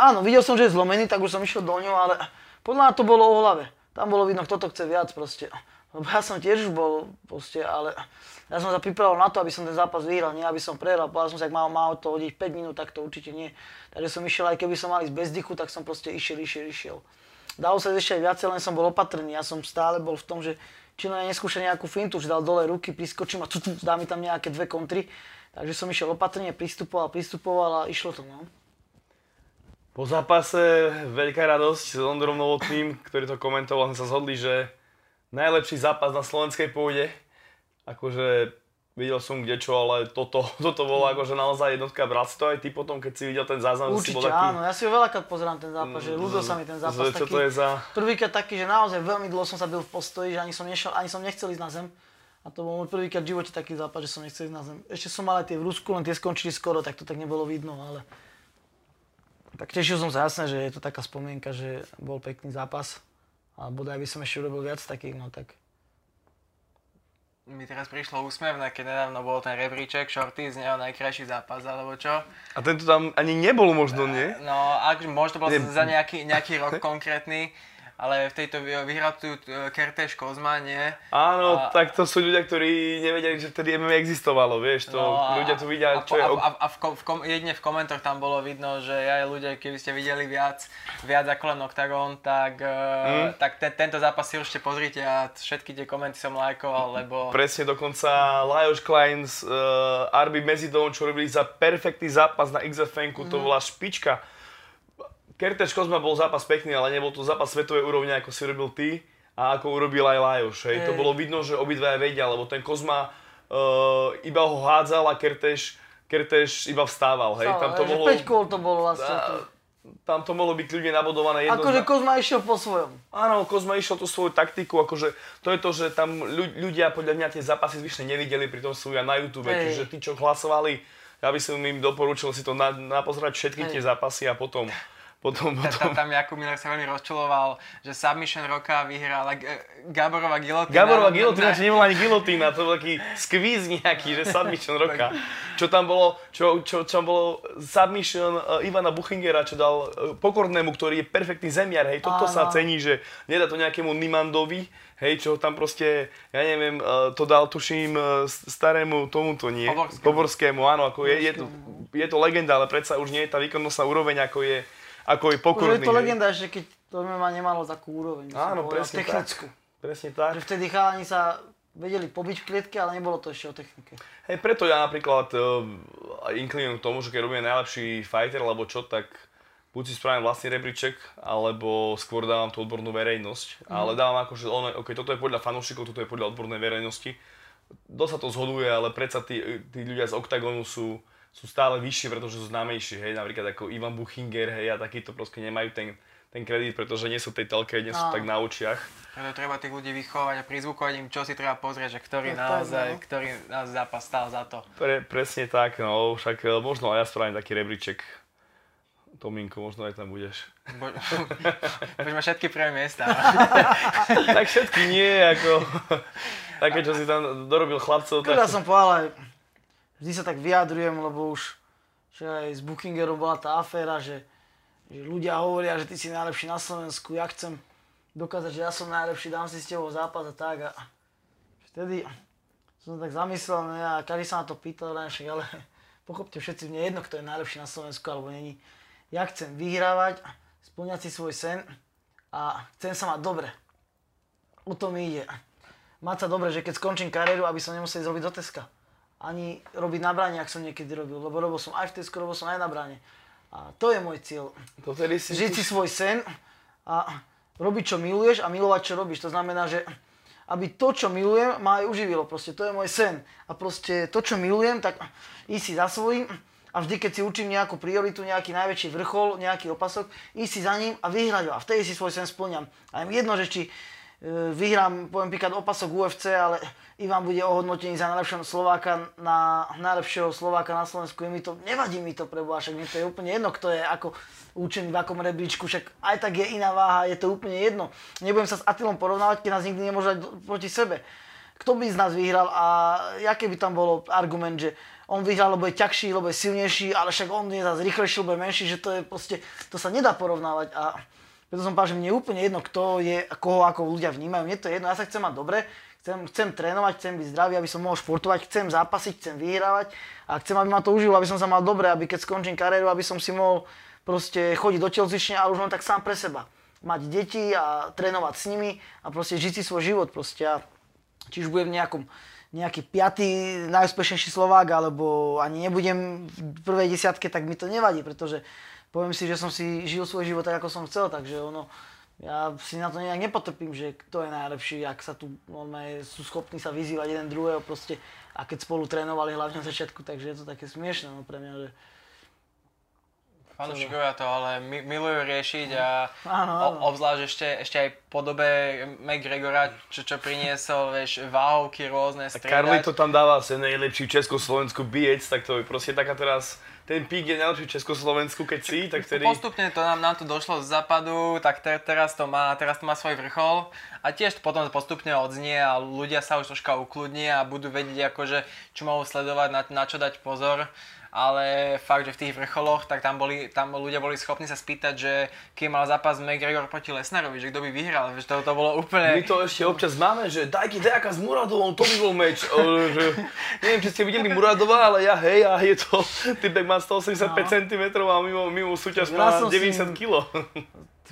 áno, videl som, že je zlomený, tak už som išiel do ňoho, ale podľa mňa to bolo o hlave. Tam bolo vidno, kto to chce viac proste. Lebo ja som tiež bol proste, ale ja som sa pripravil na to, aby som ten zápas vyhral, nie aby som prehral. Povedal som si, ak mal, mal to hodiť 5 minút, tak to určite nie. Takže som išiel, aj keby som mal ísť bez dychu, tak som proste išiel, išiel, išiel. Dalo sa ešte aj viacej, len som bol opatrný. Ja som stále bol v tom, že či len neskúša nejakú fintu, že dal dole ruky, priskočím a tu, tu, dá mi tam nejaké dve kontry. Takže som išiel opatrne, pristupoval, pristupoval a išlo to, no. Po zápase veľká radosť s Ondrom Novotným, ktorý to komentoval, sme sa zhodli, že najlepší zápas na slovenskej pôde. Akože videl som kde čo, ale toto, [laughs] toto bolo akože naozaj jednotka. To aj ty potom, keď si videl ten záznam, že si bol Určite taký... áno, ja si ho veľakrát pozerám ten zápas, že ľúbil sa mi ten zápas Čo taký. to je za... Prvýkrát taký, že naozaj veľmi dlho som sa byl v postoji, že ani som, nešiel, ani som nechcel ísť na zem. A to bol môj prvýkrát v živote taký zápas, že som nechcel ísť na zem. Ešte som mal aj tie v Rusku, len tie skončili skoro, tak to tak nebolo vidno, ale... Tak tešil som sa jasne, že je to taká spomienka, že bol pekný zápas. A bodaj by som ešte urobil viac takých, no tak... Mi teraz prišlo úsmevné, keď nedávno bol ten rebríček, shorty z neho najkrajší zápas, alebo čo. A tento tam ani nebol možno, nie? No, ak, možno bol Nie. za nejaký, nejaký rok konkrétny, ale v tejto vy- vyhratujú e, Kertéš Kozma, nie? Áno, A- tak to sú ľudia, ktorí nevedeli, že vtedy MMA existovalo, vieš, to No a- ľudia tu vidia, a, čo je... a, ok- a, a v, kom, v kom, jedine v komentoch tam bolo vidno, že aj ľudia, keby ste videli viac, viac ako len Octagon, tak, mm. tak te, tento zápas si určite pozrite a všetky tie komenty som lajkoval, lebo... Presne dokonca Lajos Klein s uh, Arby Mezidom, čo robili za perfektný zápas na XFN, to Mhm. bola špička. Kertéš Kozma bol zápas pekný, ale nebol to zápas svetovej úrovne, ako si robil ty a ako urobil aj Lajos. Hej. To Hej. bolo vidno, že obidvaja vedia, lebo ten Kozma uh, iba ho hádzal a Kertéš, Kertéž iba vstával. Hej. Tam to že mohlo, 5 kôl to bolo vlastne. a, tam to mohlo byť ľudia nabodované jedno. Akože Kozma išiel po svojom. Áno, Kozma išiel tú svoju taktiku, akože to je to, že tam ľu- ľudia podľa mňa tie zápasy zvyšne nevideli, pritom sú ja na YouTube, Hej. čiže tí, čo hlasovali, ja by som im doporučil si to na, napozerať všetky Hej. tie zápasy a potom, potom, potom. tam Jakub Miller sa veľmi rozčuloval, že Submission Roka vyhrala G- Gaborova gilotína. Gaborová No, gilotína, čo nebola ani gilotína, to bol taký skvíz nejaký, že submission [laughs] roka. Čo tam bolo, čo, čo, čo bolo submission uh, Ivana Buchingera, čo dal uh, pokornému, ktorý je perfektný zemiar, hej, toto sa Áno. cení, že nedá to nejakému Nimandovi, hej, čo tam proste, ja neviem, uh, to dal tuším uh, starému tomuto, nie? Poborskému. Poborskému, áno, ako je, je, to, je to legenda, ale predsa už nie je tá výkonnostná úroveň, ako je, ako Akože pokorný. je to legenda ešte, keď to MMA nemalo takú úroveň. Áno, presne tak. technickú. Presne tak. Že vtedy chalani sa vedeli pobiť v klietke, ale nebolo to ešte o technike. Hej, preto ja napríklad uh, inklinujem k tomu, že keď robím najlepší fighter, alebo čo, tak buď si spravím vlastný rebríček, alebo skôr dávam tú odbornú verejnosť. Mm. Ale dávam ako, že ono, okay, toto je podľa fanúšikov, toto je podľa odbornej verejnosti. Dosť sa to zhoduje, ale predsa tí, tí ľudia z Octagonu sú, sú stále vyšší, pretože sú známejší, hej, napríklad ako Ivan Buchinger, hej, a takýto proste nemajú ten, ten kredit, pretože nie sú tej telke, nie sú Áno. tak na očiach. Preto treba tých ľudí vychovať a prizvukovať im, čo si treba pozrieť, že ktorý, naozaj, no. ktorý nás zápas stál za to. Pre, presne tak, no, však e, možno aj ja spravím taký rebríček. Tominko, možno aj tam budeš. Bo- [laughs] Budeš mať všetky prvé miesta. [laughs] tak všetky nie, ako [laughs] také, čo si tam dorobil chlapcov, ja tak som povedal vždy sa tak vyjadrujem, lebo už že aj s Bookingerom bola tá aféra, že, že ľudia hovoria, že ty si najlepší na Slovensku, ja chcem dokázať, že ja som najlepší, dám si s tebou zápas a tak. A vtedy som tak zamyslel, no ja, každý sa na to pýtal, ale však, ale [laughs] pochopte všetci, mne je jedno, kto je najlepší na Slovensku alebo není. Ja chcem vyhrávať, splňať si svoj sen a chcem sa mať dobre. O tom mi ide. Mať sa dobre, že keď skončím kariéru, aby som nemusel ísť robiť do Teska. Ani robiť na bráne, ak som niekedy robil, lebo robil som aj v Tesku, robil som aj na bráne. A to je môj cieľ. to tedy si... Žiť si svoj sen a robiť, čo miluješ a milovať, čo robíš. To znamená, že aby to, čo milujem, ma aj uživilo. Proste to je môj sen. A proste to, čo milujem, tak ísť si za svojím a vždy, keď si učím nejakú prioritu, nejaký najväčší vrchol, nejaký opasok, ísť si za ním a vyhrať ho. A vtedy si svoj sen splňam. A je jedno, že či vyhrám, poviem príklad, opasok UFC, ale Ivan bude ohodnotený za najlepšieho Slováka na najlepšieho Slováka na Slovensku. Je mi to, nevadí mi to pre však mi to je úplne jedno, kto je ako učený v akom rebríčku, však aj tak je iná váha, je to úplne jedno. Nebudem sa s Atilom porovnávať, keď nás nikdy nemôže dať proti sebe. Kto by z nás vyhral a aké by tam bolo argument, že on vyhral, lebo je ťažší, lebo je silnejší, ale však on je zase rýchlejší, lebo je menší, že to je proste, to sa nedá porovnávať a preto som povedal, že mne je úplne jedno, kto je, koho ako ľudia vnímajú, mne to je jedno, ja sa chcem mať dobre, chcem, chcem trénovať, chcem byť zdravý, aby som mohol športovať, chcem zápasiť, chcem vyhrávať a chcem, aby ma to užilo, aby som sa mal dobre, aby keď skončím kariéru, aby som si mohol proste chodiť do telocvične, ale už len tak sám pre seba. Mať deti a trénovať s nimi a proste žiť si svoj život proste. A či už budem nejakom, nejaký piatý najúspešnejší Slovák, alebo ani nebudem v prvej desiatke, tak mi to nevadí, pretože poviem si, že som si žil svoj život tak, ako som chcel, takže ono, ja si na to nejak nepotrpím, že kto je najlepší, ak sa tu normálne sú schopní sa vyzývať jeden druhého proste a keď spolu trénovali hlavne na začiatku, takže je to také smiešne no, pre mňa, že Fanúšikovia to ale mi- milujú riešiť a Áno, áno. o- obzvlášť ešte, ešte aj podobe McGregora, čo, čo priniesol, vieš, váhovky rôzne, striedať. Karli to tam dáva sen najlepší Československu bijec, tak to je proste taká teraz, ten pík je najlepší Československu, keď si, tak vtedy... Postupne to nám, nám to došlo z západu, tak te, teraz, to má, teraz to má svoj vrchol a tiež to potom postupne odznie a ľudia sa už troška ukludnia a budú vedieť akože, čo majú sledovať, na, na čo dať pozor. Ale fakt, že v tých vrcholoch, tak tam, boli, tam ľudia boli schopní sa spýtať, že keď mal zápas McGregor proti Lesnarovi, že kto by vyhral, že to, to bolo úplne... My to ešte občas máme, že dajky dejaka s Muradovom, to by bol meč. Že, neviem, či ste videli Muradova, ale ja hej, a je to, typek má 185 no. cm a mimo, mimo súťaž má 90 kg.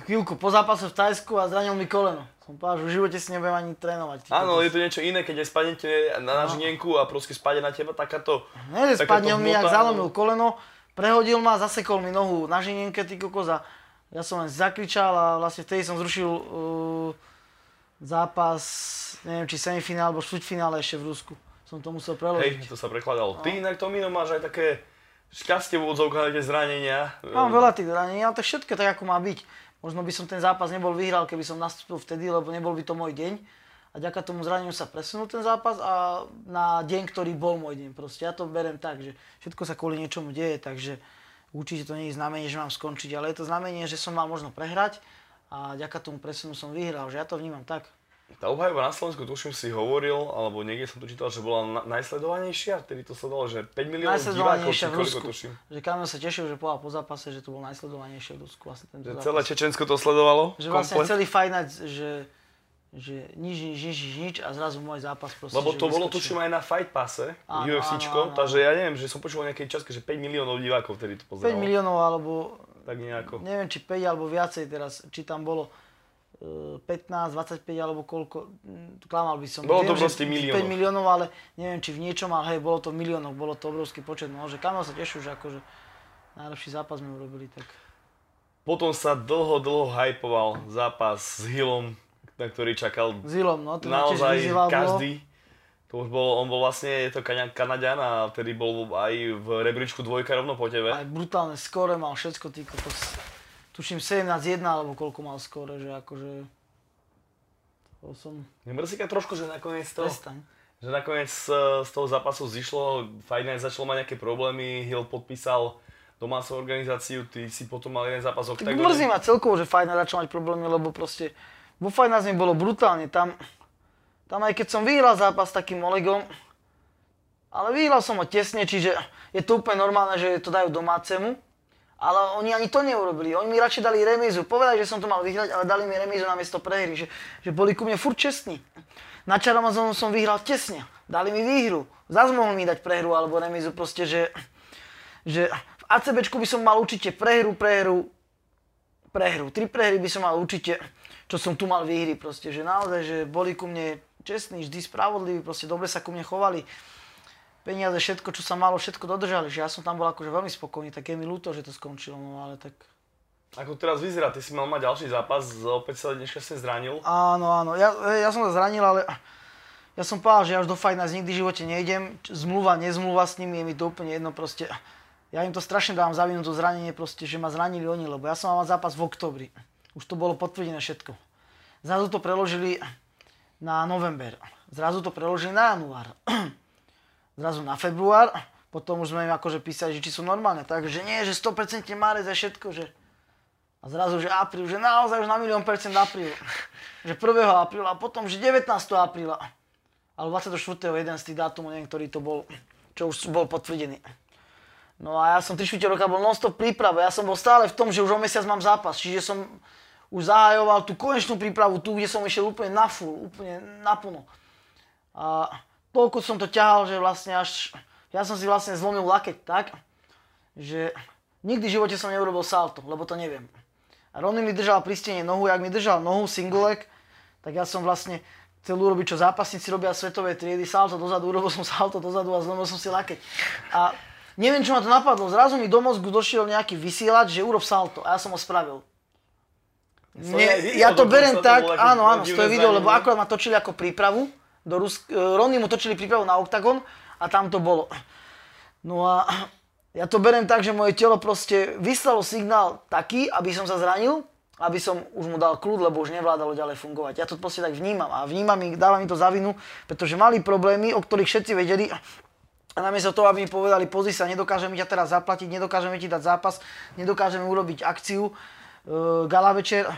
Chvíľku po zápase v Tajsku a zranil mi koleno. Som povedal, že v živote si nebudem ani trénovať. Áno, je to niečo iné, keď aj spadnete na nažnienku a proste spadne na teba takáto... Nie, že spadne mi, jak zalomil koleno, prehodil ma, zasekol mi nohu na žinienke, ty kokos a ja som len zakričal a vlastne vtedy som zrušil uh, zápas, neviem či semifinál alebo štvrťfinále ešte v Rusku. Som to musel preložiť. Hej, to sa prekladalo. No. Ty inak Tomino máš aj také šťastie v úvodzovkách, tie zranenia. Mám veľa tých zranení, ale to všetko tak, ako má byť. Možno by som ten zápas nebol vyhral, keby som nastúpil vtedy, lebo nebol by to môj deň. A ďaká tomu zraneniu sa presunul ten zápas a na deň, ktorý bol môj deň. Proste ja to berem tak, že všetko sa kvôli niečomu deje, takže určite to nie je znamenie, že mám skončiť, ale je to znamenie, že som mal možno prehrať a ďaká tomu presunu som vyhral, že ja to vnímam tak. Tá obhajoba na Slovensku, tuším si hovoril, alebo niekde som to čítal, že bola na- najsledovanejšia, vtedy to sledovalo, že 5 miliónov divákov, či koľko tuším. Že Kamil sa tešil, že povedal po zápase, že to bol najsledovanejšie v Rusku vlastne tento Že zápas. celé Čečensko to sledovalo? Že vlastne komplet? celý Fight Night, že, že nič, nič, nič, nič, a zrazu môj zápas proste, Lebo to bolo tuším aj na Fight Passe, Áno, UFCčko, áno, áno. takže ja neviem, že som počul o nejakej časke, že 5 miliónov divákov vtedy to 5 pozeralo. miliónov alebo Tak nejako. neviem či 5 alebo viacej teraz, či tam bolo 15, 25 alebo koľko, mm, klamal by som. Bolo to proste miliónov. 5 miliónov, ale neviem či v niečom, ale hej, bolo to v miliónoch, bolo to obrovský počet, no, že Kamil sa tešil, že akože najlepší zápas sme urobili, tak Potom sa dlho, dlho hypoval zápas s Hillom, na ktorý čakal s Ilom, no, to naozaj bolo. každý. To už bol, on bol vlastne, je to Kanaďan a vtedy bol aj v rebríčku dvojka rovno po tebe. Aj brutálne skore mal všetko, ty kokos. Tuším 17-1 alebo koľko mal skore, že akože... To som... Nemrzí ťa trošku, že nakoniec to, Prestaň. že nakoniec z, z toho zápasu zišlo, Night začalo mať nejaké problémy, Hill podpísal domácu organizáciu, ty si potom mal jeden zápas Tak Octagone. mrzí ma celkovo, že Night začal mať problémy, lebo proste vo Night mi bolo brutálne. Tam, tam aj keď som vyhral zápas takým Olegom, ale vyhral som ho tesne, čiže je to úplne normálne, že to dajú domácemu. Ale oni ani to neurobili. Oni mi radšej dali remízu. Povedali, že som to mal vyhrať, ale dali mi remízu namiesto prehry. Že, že boli ku mne furt čestní. Na Čaramazonu som vyhral tesne. Dali mi výhru. Zas mohli mi dať prehru alebo remízu. Proste, že, že v ACBčku by som mal určite prehru, prehru, prehru. Tri prehry by som mal určite, čo som tu mal výhry proste, že naozaj, že boli ku mne čestní, vždy spravodliví, proste dobre sa ku mne chovali. Peniaze, všetko, čo sa malo, všetko dodržali, že ja som tam bol akože veľmi spokojný, tak je mi ľúto, že to skončilo, no ale tak... Ako teraz vyzerá, ty si mal mať ďalší zápas, opäť sa dneska si zranil. Áno, áno, ja, ja som sa zranil, ale ja som povedal, že ja už do Fight Nights nikdy v živote nejdem, zmluva, nezmluva s nimi, je mi to úplne jedno proste. Ja im to strašne dávam za vinu, to zranenie proste, že ma zranili oni, lebo ja som mal zápas v oktobri. Už to bolo potvrdené všetko. Zrazu to preložili na november. Zrazu to preložili na január. Zrazu na február. Potom už sme im akože písali, že či sú normálne. Takže nie, že 100% marec a všetko, že... A zrazu, že apríl, že naozaj už na milión percent apríl. [laughs] že 1. apríla a potom, že 19. apríla. Ale 24. jeden z tých dátumov, neviem, ktorý to bol, čo už bol potvrdený. No a ja som 3 čtvrte roka bol non-stop príprave. Ja som bol stále v tom, že už o mesiac mám zápas. Čiže som už zahajoval tú konečnú prípravu, tu, kde som išiel úplne na full, úplne naplno. A toľko som to ťahal, že vlastne až... Ja som si vlastne zlomil lakeť tak, že nikdy v živote som neurobil salto, lebo to neviem. A Ronny mi držal pri stene nohu, jak mi držal nohu single leg, tak ja som vlastne chcel urobiť, čo zápasníci robia svetové triedy, salto dozadu, urobil som salto dozadu a zlomil som si lakeť. A neviem, čo ma to napadlo, zrazu mi do mozgu došiel nejaký vysielač, že urob salto a ja som ho spravil. Nie, ja to berem tak, áno, áno, z toho video, lebo akorát ma točili ako prípravu, do Rus- e, Ronny mu točili prípravu na Octagon a tam to bolo. No a ja to berem tak, že moje telo proste vyslalo signál taký, aby som sa zranil, aby som už mu dal kľud, lebo už nevládalo ďalej fungovať. Ja to proste tak vnímam a vnímam ich, dávam mi to za vinu, pretože mali problémy, o ktorých všetci vedeli a namiesto toho, aby mi povedali, pozri sa, nedokážeme ťa teraz zaplatiť, nedokážeme ti dať zápas, nedokážeme urobiť akciu, e, gala večer,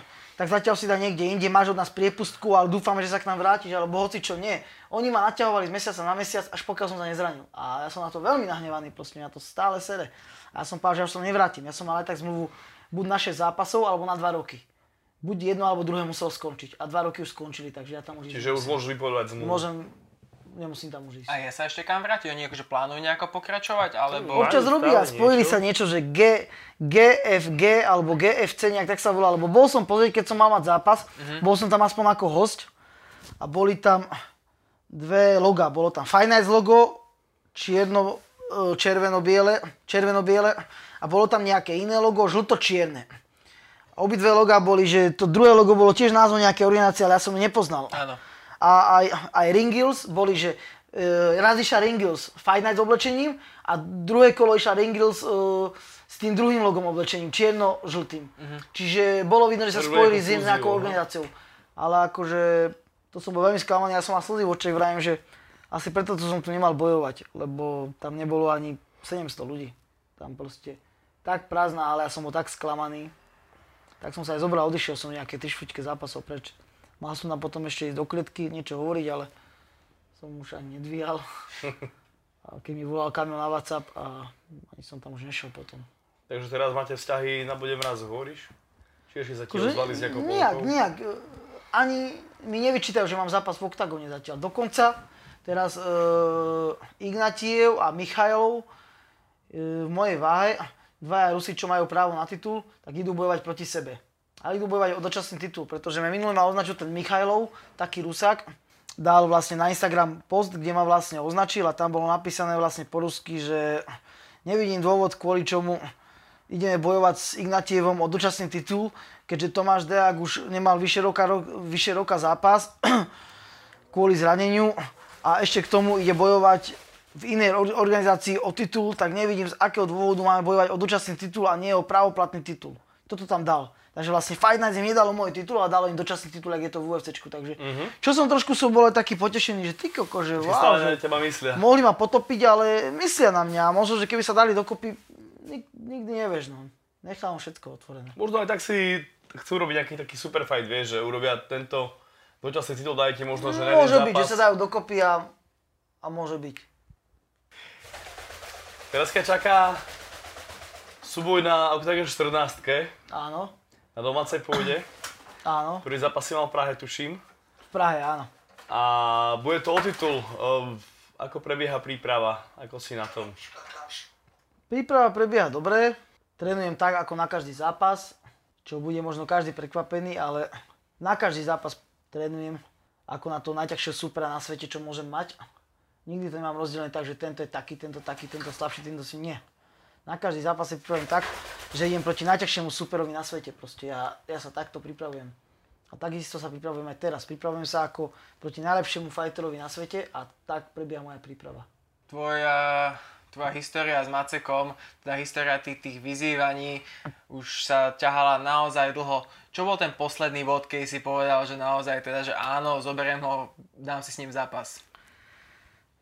tak zatiaľ si dá niekde inde, máš od nás priepustku, ale dúfam, že sa k nám vrátiš, alebo hoci čo nie. Oni ma naťahovali z mesiaca na mesiac, až pokiaľ som sa nezranil. A ja som na to veľmi nahnevaný, proste, na to stále sere. A ja som povedal, že už som nevrátim. Ja som mal aj tak zmluvu buď na 6 zápasov, alebo na 2 roky. Buď jedno alebo druhé muselo skončiť. A 2 roky už skončili, takže ja tam už Čiže už môžeš vypovedať zmluvu. Môžem, nemusím tam už ísť. A ja sa ešte kam vrátiť? Oni akože plánujú nejako pokračovať, alebo... Občas robia, spojili niečo? sa niečo, že G, GFG alebo GFC, nejak tak sa volá, lebo bol som pozrieť, keď som mal mať zápas, bol som tam aspoň ako host a boli tam dve loga, bolo tam Nights logo, čierno, e, červeno-biele, červeno-biele a bolo tam nejaké iné logo, žlto-čierne. Obidve logá boli, že to druhé logo bolo tiež názov nejaké organizácie, ale ja som ju nepoznal. Áno. A aj, aj Ringils boli, že e, raz išla Ringils Fight Night s oblečením a druhé kolo išla Ringils e, s tým druhým logom oblečením, čierno-žltým. Čiže bolo vidno, že sa spojili s nejakou no. organizáciou. Ale akože, to som bol veľmi sklamaný, ja som mal slzy v očiach, vravím, že asi preto to som tu nemal bojovať, lebo tam nebolo ani 700 ľudí. Tam proste tak prázdna, ale ja som bol tak sklamaný. Tak som sa aj zobral, odišiel som nejaké 3 špičke zápasov preč. Mal som tam potom ešte ísť do klietky, niečo hovoriť, ale som už ani nedvíhal. [laughs] A keď mi volal Kamil na WhatsApp a ani som tam už nešiel potom. Takže teraz máte vzťahy na bude mraz, hovoríš? Či ešte sa ti Akože ozvali s nejakou Nijak, e, Ani mi nevyčítajú, že mám zápas v oktagóne zatiaľ. Dokonca teraz e, Ignatiev a Michajlov e, v mojej váhe, dvaja Rusi, čo majú právo na titul, tak idú bojovať proti sebe. Ale idú bojovať o dočasný titul, pretože minulý ma označil ten Michajlov, taký Rusák, dal vlastne na Instagram post, kde ma vlastne označil a tam bolo napísané vlastne po rusky, že nevidím dôvod, kvôli čomu ideme bojovať s Ignatievom o dočasný titul, keďže Tomáš Deák už nemal vyše roka, ro, vyše roka zápas [clears throat] kvôli zraneniu a ešte k tomu ide bojovať v inej or- organizácii o titul, tak nevidím z akého dôvodu máme bojovať o dočasný titul a nie o pravoplatný titul. Toto tam dal. Takže vlastne Fight Night im nedalo môj titul a dalo im dočasný titul, ak je to v UFCčku. Takže čo som trošku som bol taký potešený, že ty koko, že wow, stále že teba myslia. mohli ma potopiť, ale myslia na mňa. A možno, že keby sa dali dokopy, nik- nikdy nevieš, no. Nechám všetko otvorené. Možno aj tak si chcú robiť nejaký taký super fight, vieš, že urobia tento dočasný titul, dajú ti možno, že na jeden Môže zápas. byť, že sa dajú dokopy a, a môže byť. Teraz čaká súboj na Octagon 14 Áno, na domácej pôde. áno, Prvý zápas si mal v Prahe, tuším. v Prahe, áno. A bude to o titul. Ehm, Ako prebieha príprava? Ako si na tom? Príprava prebieha dobre, trénujem tak ako na každý zápas, čo bude možno každý prekvapený, ale na každý zápas trénujem ako na to najťažšie supera na svete, čo môžem mať. Nikdy to nemám rozdelené tak, že tento je taký, tento taký, tento slabší, tento si nie. Na každý zápas si pripravujem tak, že idem proti najťažšiemu superovi na svete. Proste ja, ja sa takto pripravujem. A takisto sa pripravujem aj teraz. Pripravujem sa ako proti najlepšiemu fighterovi na svete a tak prebieha moja príprava. Tvoja, tvoja história s Macekom, teda história tých, tých vyzývaní už sa ťahala naozaj dlho. Čo bol ten posledný bod, keď si povedal, že naozaj teda, že áno, zoberiem ho, dám si s ním zápas?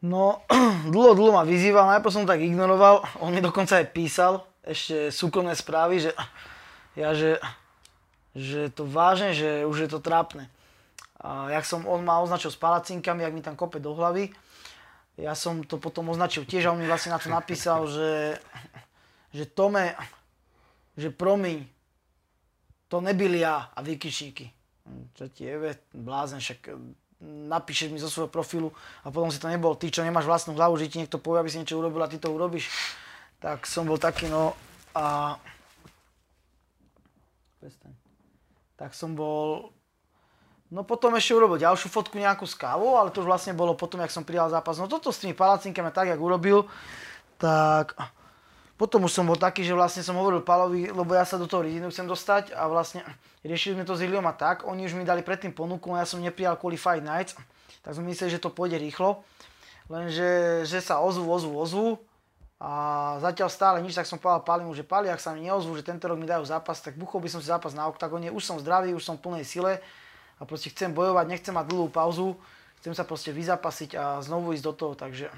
No, [clears throat] dlho, dlho ma vyzýval, najprv som tak ignoroval, on mi dokonca aj písal ešte súkromné správy, že ja, že, že to vážne, že už je to trápne. A jak som, on ma označil s palacinkami, jak mi tam kope do hlavy, ja som to potom označil tiež a on mi vlastne na to napísal, že, že Tome, že promiň, to nebyl ja a výkyčníky. Čo ti je, blázen, však napíšeš mi zo svojho profilu a potom si to nebol ty, čo nemáš vlastnú hlavu, že ti niekto povie, aby si niečo urobil a ty to urobíš. Tak som bol taký, no a... Prestaň. Tak som bol... No potom ešte urobil ďalšiu fotku nejakú s kávou, ale to už vlastne bolo potom, jak som prijal zápas. No toto s tými palacinkami tak, jak urobil, tak potom už som bol taký, že vlastne som hovoril Palovi, lebo ja sa do toho rizinu chcem dostať a vlastne riešili sme to s Iliom a tak. Oni už mi dali predtým ponuku, a ja som neprijal kvôli Fight Nights, tak som myslel, že to pôjde rýchlo. Lenže že sa ozvu, ozvu, ozvu a zatiaľ stále nič, tak som povedal Palimu, že Pali, ak sa mi neozvu, že tento rok mi dajú zápas, tak buchol by som si zápas na oktagóne, už som zdravý, už som v plnej sile a proste chcem bojovať, nechcem mať dlhú pauzu, chcem sa proste vyzapasiť a znovu ísť do toho, takže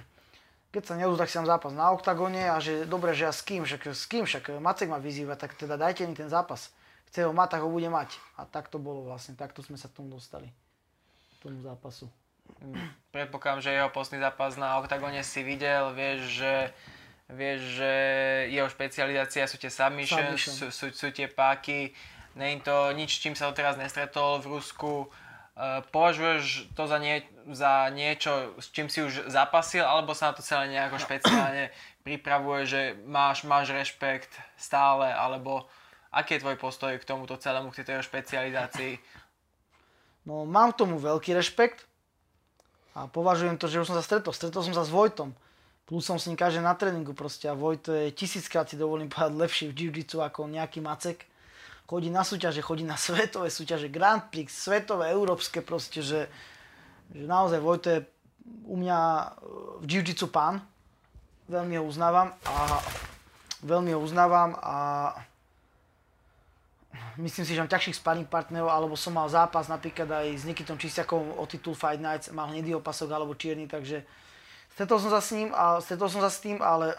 keď sa neozvu, tak si dám zápas na oktagóne a že dobre, že ja s kým, však s kým, však Macek ma vyzýva, tak teda dajte mi ten zápas. chce ho mať, tak ho bude mať. A tak to bolo vlastne, takto sme sa k tomu dostali, k tomu zápasu. Predpokladám, že jeho postný zápas na Octagone si videl, vieš, že vieš, že jeho špecializácia sú tie submission, Submission. sú, sú, sú tie páky. Není to nič, čím sa doteraz nestretol v Rusku. Uh, považuješ to za, nie, za niečo, s čím si už zapasil, alebo sa na to celé nejako špeciálne pripravuje, že máš, máš rešpekt stále, alebo aký je tvoj postoj k tomuto celému, k tejto špecializácii? No mám k tomu veľký rešpekt a považujem to, že už som sa stretol. Stretol som sa s Vojtom. Plus som s ním každý na tréningu proste a Vojto je tisíckrát si dovolím povedať lepší v jiu ako nejaký Macek. Chodí na súťaže, chodí na [laughs] svetové súťaže, Grand Prix, svetové, európske proste, že, že naozaj Vojto je u mňa e, v jiu pán. Veľmi ho uznávam a veľmi ho uznávam a myslím si, že mám ťažších sparring partnerov, alebo som mal zápas napríklad aj s Nikitom Čistiakom o titul Fight Nights, mal hnedý opasok alebo čierny, takže stretol som sa s ním a stretol som sa s tým, ale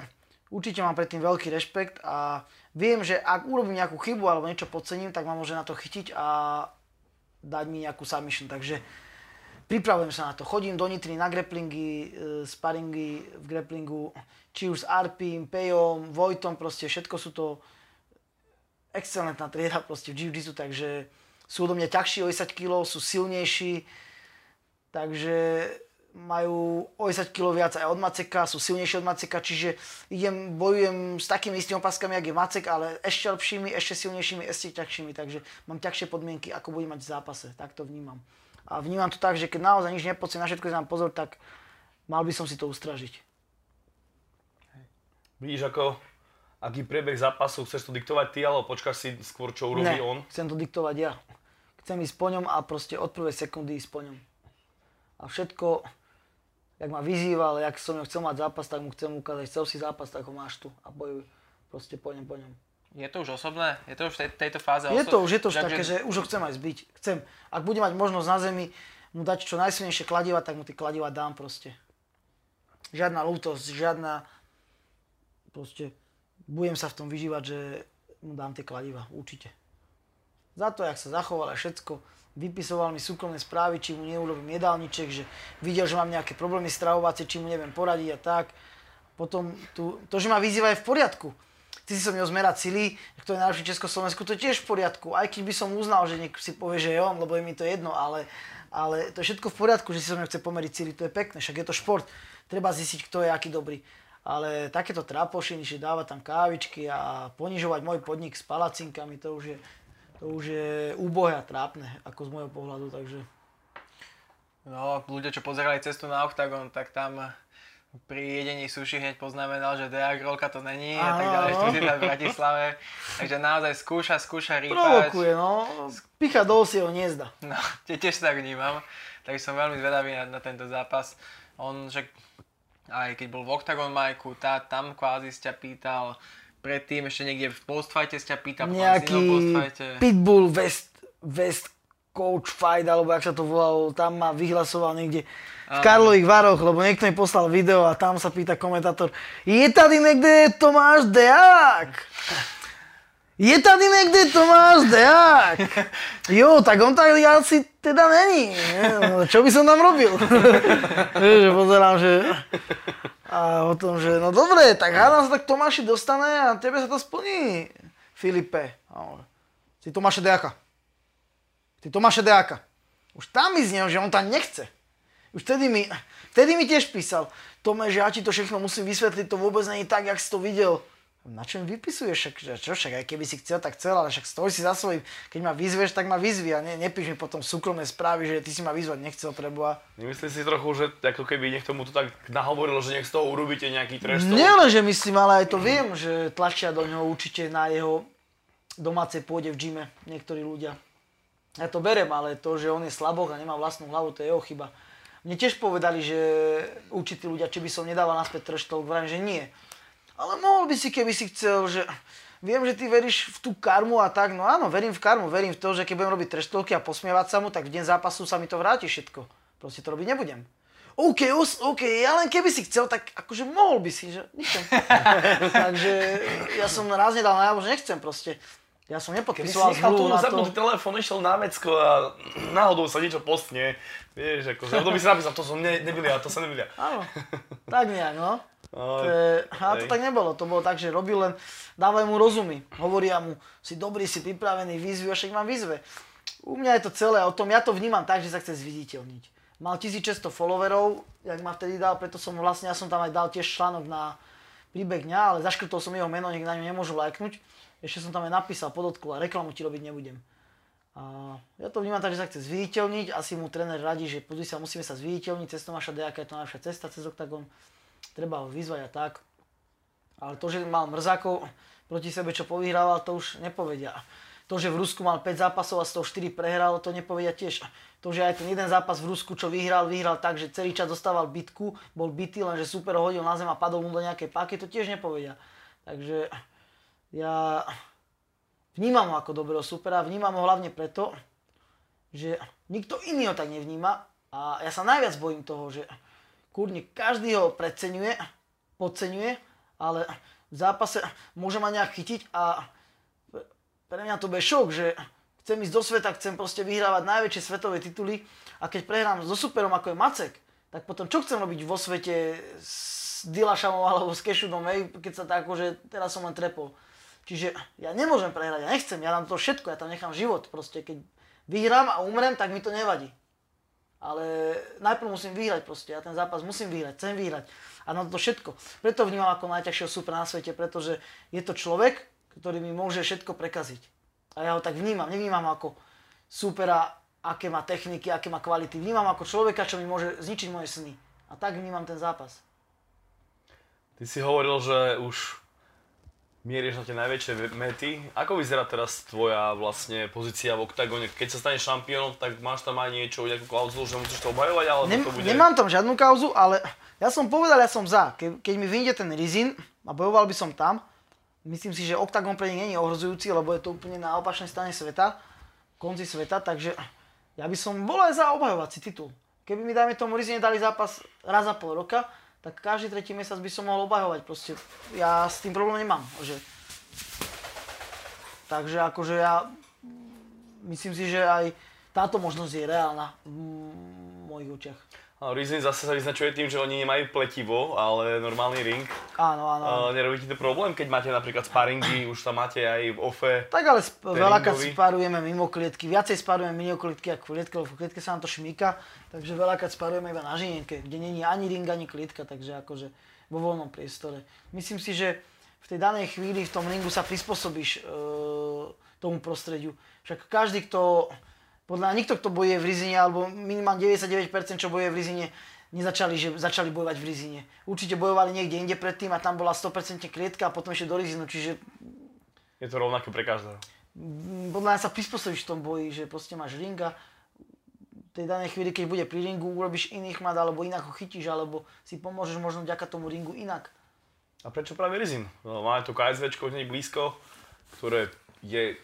určite mám predtým veľký rešpekt a viem, že ak urobím nejakú chybu alebo niečo podcením, tak ma môže na to chytiť a dať mi nejakú submission, takže pripravujem sa na to. Chodím do Nitry na grapplingy, e, sparingy v grapplingu, či už s Arpim, Pejom, Vojtom, proste všetko sú to excelentná trieda proste v jiu takže sú odo mňa ťažší o 10 kg, sú silnejší, takže majú o 10 kg viac aj od Maceka, sú silnejší od Maceka, čiže idem, bojujem s takými istými opaskami, jak je Macek, ale ešte lepšími, ešte silnejšími, ešte ťažšími, takže mám ťažšie podmienky, ako budem mať v zápase, tak to vnímam. A vnímam to tak, že keď naozaj nič nepocím, na všetko si pozor, tak mal by som si to ustražiť. Vidíš ako, aký priebeh zápasu, chceš to diktovať ty, alebo počkáš si skôr, čo urobí ne, on? chcem to diktovať ja. Chcem ísť po ňom a proste od prvej sekundy ísť po ňom. A všetko, jak ma vyzýval, jak som ňom chcel mať zápas, tak mu chcem ukázať, chcel si zápas, tak ho máš tu a bojuj. Proste po ňom, po ňom. Je to už osobné? Je to už v tej, tejto fáze Je to už, je to už že- také, že už ho chcem aj zbiť. Chcem, ak bude mať možnosť na zemi mu dať čo najsilnejšie kladiva, tak mu tie kladiva dám proste. Žiadna lútosť, žiadna, proste, budem sa v tom vyžívať, že mu dám tie kladiva, určite. Za to, jak sa zachoval a všetko, vypisoval mi súkromné správy, či mu neurobím jedálniček, že videl, že mám nejaké problémy stravovacie, či mu neviem poradiť a tak. Potom tu, to, že ma vyzýva je v poriadku. Ty si som mňa zmerať sily, kto je najlepší Československu, to je tiež v poriadku. Aj keď by som uznal, že niekto si povie, že je on, lebo je mi to jedno, ale, ale to je všetko v poriadku, že si so mňa chce pomeriť sily, to je pekné, však je to šport. Treba zistiť, kto je aký dobrý. Ale takéto trápošiny, že dávať tam kávičky a ponižovať môj podnik s palacinkami, to už je, to už je úbohé a trápne, ako z môjho pohľadu, takže... No, ľudia, čo pozerali cestu na Octagon, tak tam pri jedení suši hneď poznamenal, že deagrolka to není a tak ďalej, študenta v Bratislave. Takže naozaj skúša, skúša rýpať. Provokuje, no. Picha do osieho hniezda. No, [laughs] tie tiež tak vnímam. Takže som veľmi zvedavý na, na tento zápas. On však aj keď bol v Octagon Majku, tá, tam kvázi ťa pýtal, predtým ešte niekde v postfajte ťa pýtal, potom si Nejaký. Pitbull West, West Coach Fight, alebo jak sa to volalo, tam ma vyhlasoval niekde v Karlových Varoch, lebo niekto mi poslal video a tam sa pýta komentátor, je tady niekde Tomáš Deák? Je tady niekde Tomáš Deák? [laughs] Jo, tak on tak asi teda není. No, čo by som tam robil? [laughs] Vieš, pozerám, že... A o tom, že no dobre, tak hádam sa tak Tomáši dostane a tebe sa to splní, Filipe. Si Tomáša Deáka. Ty Tomáša Deáka. Už tam mi znel, že on tam nechce. Už vtedy mi, vtedy mi tiež písal, Tome, že ja ti to všechno musím vysvetliť, to vôbec je tak, jak si to videl. Na čo mi vypisuješ? Však, čo však, aj keby si chcel, tak chcel, ale však stoj si za svojím. Keď ma vyzveš, tak ma vyzvi a ne, nepíš mi potom súkromné správy, že ty si ma vyzvať nechcel preboha. Nemyslíš si trochu, že ako keby niekto mu to tak nahovoril, že nech z toho urobíte nejaký trash talk? Nielen, že myslím, ale aj to viem, že tlačia do ňoho určite na jeho domácej pôde v gyme niektorí ľudia. Ja to berem, ale to, že on je slabok a nemá vlastnú hlavu, to je jeho chyba. Mne tiež povedali, že určití ľudia, či by som nedával naspäť talk, vrajím, že nie. Ale mohol by si, keby si chcel, že viem, že ty veríš v tú karmu a tak, no áno, verím v karmu, verím v to, že keď budem robiť trash talky a posmievať sa mu, tak v deň zápasu sa mi to vráti všetko. Proste to robiť nebudem. OK, OK, ja len keby si chcel, tak akože mohol by si, že. [laughs] Takže ja som raz nedal najavo, že nechcem proste. Ja som Keby si nepodpisoval nechal zmluvu tu na to. telefón, išiel na vecko a náhodou sa niečo postne, vieš, ako, že by si napísal, to som ne, nebylia, to sa nebylia. Áno, tak nejak, no. To je, a to tak nebolo, to bolo tak, že robil len, dávaj mu rozumy, hovoria mu, si dobrý, si pripravený, výzvy, však mám výzve. U mňa je to celé o tom, ja to vnímam tak, že sa chce zviditeľniť. Mal 1600 followerov, jak ma vtedy dal, preto som vlastne, ja som tam aj dal tiež článok na príbeh dňa, ale zaškrtol som jeho meno, nech na ňu nemôžu lajknúť. Ešte som tam aj napísal, podotkol a reklamu ti robiť nebudem. A ja to vnímam tak, že sa chce zviditeľniť, asi mu tréner radí, že pozri sa, musíme sa zviditeľniť, cez Tomáša Dejaka je to najlepšia cesta, cez Octagon, treba ho vyzvať a tak. Ale to, že mal mrzákov proti sebe, čo povyhrával, to už nepovedia. To, že v Rusku mal 5 zápasov a z toho 4 prehral, to nepovedia tiež. To, že aj ten jeden zápas v Rusku, čo vyhral, vyhral tak, že celý čas dostával bitku, bol bitý, lenže super ho hodil na zem a padol mu do nejakej páky, to tiež nepovedia. Takže ja vnímam ho ako dobrého supera, vnímam ho hlavne preto, že nikto iný ho tak nevníma a ja sa najviac bojím toho, že kurne každý ho preceňuje, podceňuje, ale v zápase môže ma nejak chytiť a pre mňa to bude šok, že chcem ísť do sveta, chcem proste vyhrávať najväčšie svetové tituly a keď prehrám so superom ako je Macek, tak potom čo chcem robiť vo svete s Dilašamom alebo s Kešudom, hej, keď sa tak akože teraz som len trepol. Čiže ja nemôžem prehrať, ja nechcem, ja dám to všetko, ja tam nechám život. Proste keď vyhrám a umrem, tak mi to nevadí. Ale najprv musím vyhrať proste, ja ten zápas musím vyhrať, chcem vyhrať. A na to všetko. Preto vnímam ako najťažšieho supera na svete, pretože je to človek, ktorý mi môže všetko prekaziť. A ja ho tak vnímam, nevnímam ako supera, aké má techniky, aké má kvality. Vnímam ako človeka, čo mi môže zničiť moje sny. A tak vnímam ten zápas. Ty si hovoril, že už mieriš na tie najväčšie mety. Ako vyzerá teraz tvoja vlastne pozícia v oktagóne? Keď sa staneš šampiónom, tak máš tam aj niečo, nejakú klauzulu, že musíš to obhajovať, alebo Nem, to bude... Nemám tam žiadnu kauzu, ale ja som povedal, ja som za. Ke, keď mi vyjde ten Rizin a bojoval by som tam, myslím si, že Octagon pre nich nie je ohrozujúci, lebo je to úplne na opačnej strane sveta, konci sveta, takže ja by som bol aj za obhajovací titul. Keby mi, dajme tomu, Rizine dali zápas raz za pol roka, tak každý tretí mesiac by som mohol obhajovať. Proste ja s tým problém nemám. Že... Takže akože ja myslím si, že aj táto možnosť je reálna v mojich očiach. Rizin zase sa vyznačuje tým, že oni nemajú pletivo, ale normálny ring. Áno, áno. nerobí ti to problém, keď máte napríklad sparingy, už tam máte aj v ofe. Tak ale sp- veľakrát sparujeme mimo klietky, viacej sparujeme mimo klietky ako v klietke, lebo v klietke sa nám to šmíka, takže veľakrát sparujeme iba na žinienke, kde není ani ring, ani klietka, takže akože vo voľnom priestore. Myslím si, že v tej danej chvíli v tom ringu sa prispôsobíš e, tomu prostrediu. Však každý, kto, podľa nikto, kto bojuje v Rizine, alebo minimálne 99% čo bojuje v Rizine, nezačali, že začali bojovať v Rizine. Určite bojovali niekde inde predtým a tam bola 100% klietka a potom ešte do Rizinu, čiže Je to rovnaké pre každého. Podľa mňa sa prispôsobíš v tom boji, že proste máš ringa, tej danej chvíli, keď bude pri ringu, urobíš iný chmat, alebo inak ho chytíš, alebo si pomôžeš možno vďaka tomu ringu inak. A prečo práve Rizin? No, máme tu hneď blízko, ktoré je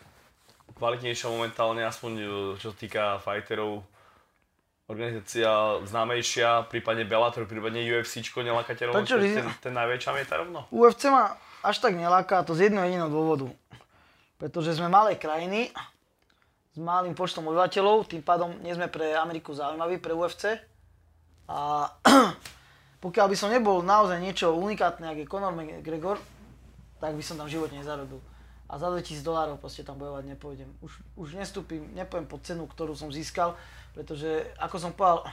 kvalitnejšia momentálne, aspoň e, čo sa týka fighterov. Organizácia známejšia, prípadne Bellator, prípadne rovno, Prečo čo je Rizin? ten, ten najväčšia mieta rovno? UFC ma až tak neláka, to z jedného jediného dôvodu. Pretože sme malé krajiny, s malým počtom obyvateľov, tým pádom nie sme pre Ameriku zaujímaví, pre UFC. A [clears throat] pokiaľ by som nebol naozaj niečo unikátne, ako je Conor McGregor, tak by som tam v živote nezarobil. A za 2000 dolárov proste tam bojovať nepôjdem. Už, už nestúpim, nepoviem pod cenu, ktorú som získal, pretože ako som povedal,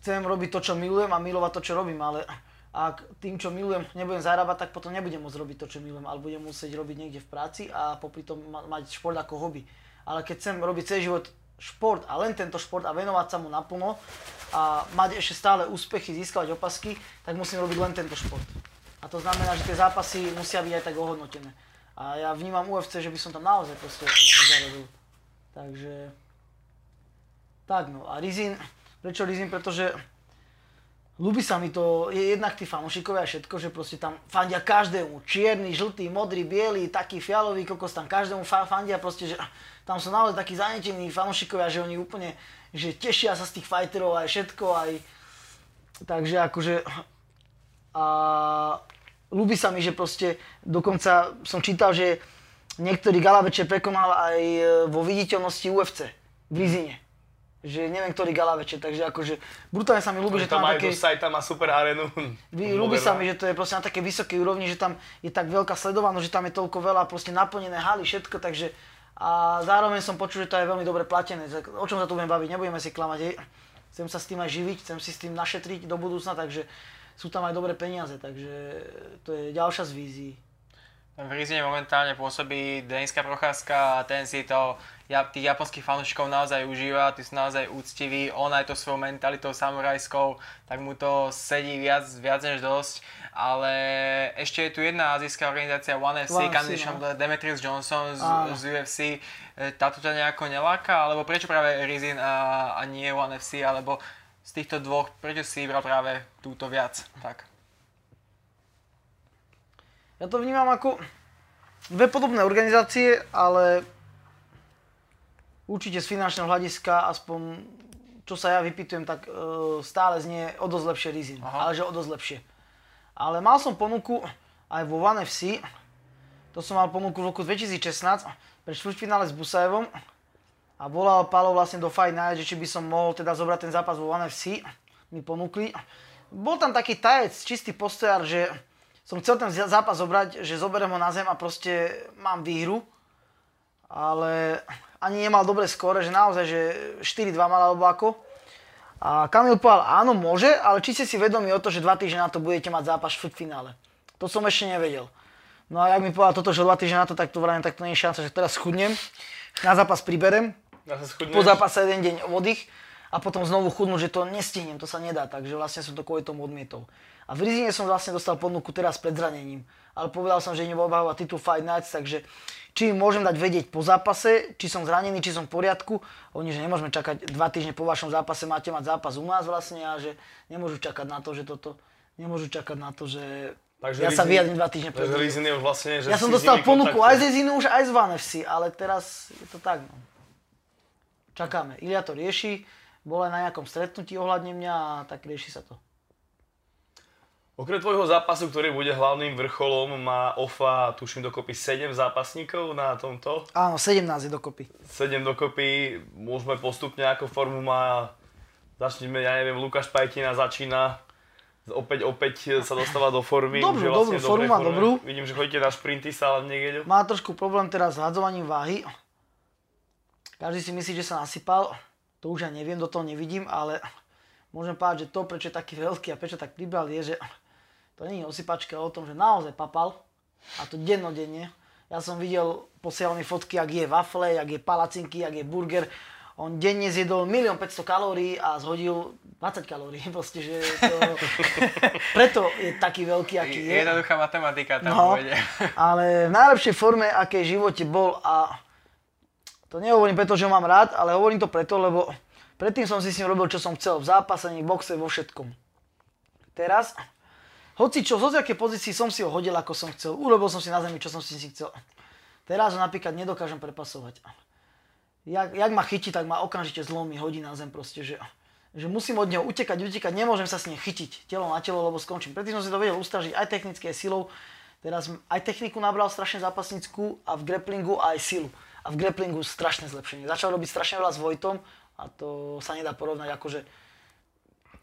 chcem robiť to, čo milujem a milovať to, čo robím, ale ak tým, čo milujem, nebudem zarábať, tak potom nebudem môcť robiť to, čo milujem, ale budem musieť robiť niekde v práci a popri tom ma- mať šport ako hobby. Ale keď chcem robiť celý život šport a len tento šport a venovať sa mu naplno a mať ešte stále úspechy, získavať opasky, tak musím robiť len tento šport. A to znamená, že tie zápasy musia byť aj tak ohodnotené. A ja vnímam UFC, že by som tam naozaj proste nezarobil. Takže... Tak no. A Rizin, prečo Rizin? Pretože ľúbi sa mi to, je jednak tí fanúšikovia a všetko, že proste tam fandia každému. Čierny, žltý, modrý, biely, taký fialový kokos, tam každému fa- fandia proste, že tam sú naozaj takí zanetení fanúšikovia, že oni úplne, že tešia sa z tých fighterov aj všetko, aj... Takže akože... A ľúbi sa mi, že proste, dokonca som čítal, že niektorý gala večer prekonal aj e, vo viditeľnosti UFC v Rizine. Že neviem, ktorý gala večer, takže akože brutálne sa mi ľúbi, že tam aj také... do sajta má super arénu. Vy- Ľúbi sa mi, že to je proste na také vysokej úrovni, že tam je tak veľká sledovanosť, že tam je toľko veľa proste naplnené haly, všetko, takže a zároveň som počul, že to je veľmi dobre platené. O čom sa tu budeme baviť, nebudeme si klamať, hej. Chcem sa s tým aj živiť, chcem si s tým našetriť do budúcna, takže sú tam aj dobré peniaze, takže to je ďalšia z vízií. V Rizine momentálne pôsobí Deniska Procházka a ten si to ja, tých japonských fanúšikov naozaj užíva, tí sú naozaj úctiví, on aj to svojou mentalitou samurajskou, tak mu to sedí viac, viac než dosť. Ale ešte je tu jedna azijská organizácia One FC, One no. Demetrius Johnson z, Áno. z UFC. E, Táto ťa nejako neláka? Alebo prečo práve Rizin a, a nie One FC? Alebo z týchto dvoch, prečo si vybral práve túto viac? Tak. Ja to vnímam ako dve podobné organizácie, ale určite z finančného hľadiska, aspoň čo sa ja vypýtujem, tak e, stále znie o dosť lepšie Rizin. Aha. Ale že o dosť lepšie. Ale mal som ponuku aj vo One FC, to som mal ponuku v roku 2016 pre štvrťfinále s Busajevom a volal Palo vlastne do Fight Night, že či by som mohol teda zobrať ten zápas vo One FC, mi ponúkli. Bol tam taký tajec, čistý postojar, že som chcel ten zá- zápas zobrať, že zoberiem ho na zem a proste mám výhru, ale ani nemal dobré skóre, že naozaj, že 4-2 mal alebo ako. A Kamil povedal, áno, môže, ale či ste si vedomi o to, že dva týždne na to budete mať zápas v finále. To som ešte nevedel. No a jak mi povedal toto, že o dva týždne na to, tak to vrajím, tak to nie je šanca, že teraz schudnem. Na zápas priberem. Po zápase jeden deň oddych a potom znovu chudnúť, že to nestihnem, to sa nedá, takže vlastne som to kvôli tomu odmietol. A v Rizine som vlastne dostal ponuku teraz pred zranením, ale povedal som, že idem obávať titul Fight Nights, takže či im môžem dať vedieť po zápase, či som zranený, či som v poriadku. Oni, že nemôžeme čakať dva týždne po vašom zápase, máte mať zápas u nás vlastne a že nemôžu čakať na to, že toto, nemôžu čakať na to, že ja sa Rizin- vyjadrím dva týždne pred. Takže Rizin je už vlastne, že Ja som dostal ponuku aj z Rizinu, už aj z Van FC, ale teraz je to tak. No. Čakáme. Ilia to rieši, bol aj na nejakom stretnutí ohľadne mňa a tak rieši sa to. Okrem tvojho zápasu, ktorý bude hlavným vrcholom, má OFA, tuším, dokopy 7 zápasníkov na tomto. Áno, 17 je dokopy. 7 dokopy, môžeme postupne ako formu má, začneme, ja neviem, Lukáš Pajtina začína, opäť, opäť sa dostáva do formy. Dobrú, už je dobrú formu má, dobrú. Vidím, že chodíte na šprinty stále v nedeľu. Má trošku problém teraz s hadzovaním váhy. Každý si myslí, že sa nasypal. To už ja neviem, do toho nevidím, ale môžem povedať, že to, prečo je taký veľký a prečo tak pribral, je, že to nie je osypačka o tom, že naozaj papal. A to dennodenne. Ja som videl, posielal mi fotky, ak je wafle, ak je palacinky, ak je burger. On denne zjedol 1 500 kalórií a zhodil 20 kalórií. [laughs] Proste, že to... [laughs] Preto je taký veľký, aký je. Jednoduchá matematika tam No, pôjde. ale v najlepšej forme, akej v živote bol a to nehovorím preto, že ho mám rád, ale hovorím to preto, lebo predtým som si s ním robil, čo som chcel, v zápasení, v boxe, vo všetkom. Teraz, hoci čo, z hociakej pozícii som si ho hodil, ako som chcel, urobil som si na zemi, čo som si chcel. Teraz ho napríklad nedokážem prepasovať. Jak, jak ma chytí, tak ma okamžite zlomí, hodí na zem proste, že, že musím od neho utekať, utekať, nemôžem sa s ním chytiť telo na telo, lebo skončím. Predtým som si to vedel ustažiť aj technické silou, teraz aj techniku nabral strašne zápasnickú a v grapplingu aj silu. A v grapplingu strašné zlepšenie. Začal robiť strašne veľa s Vojtom a to sa nedá porovnať akože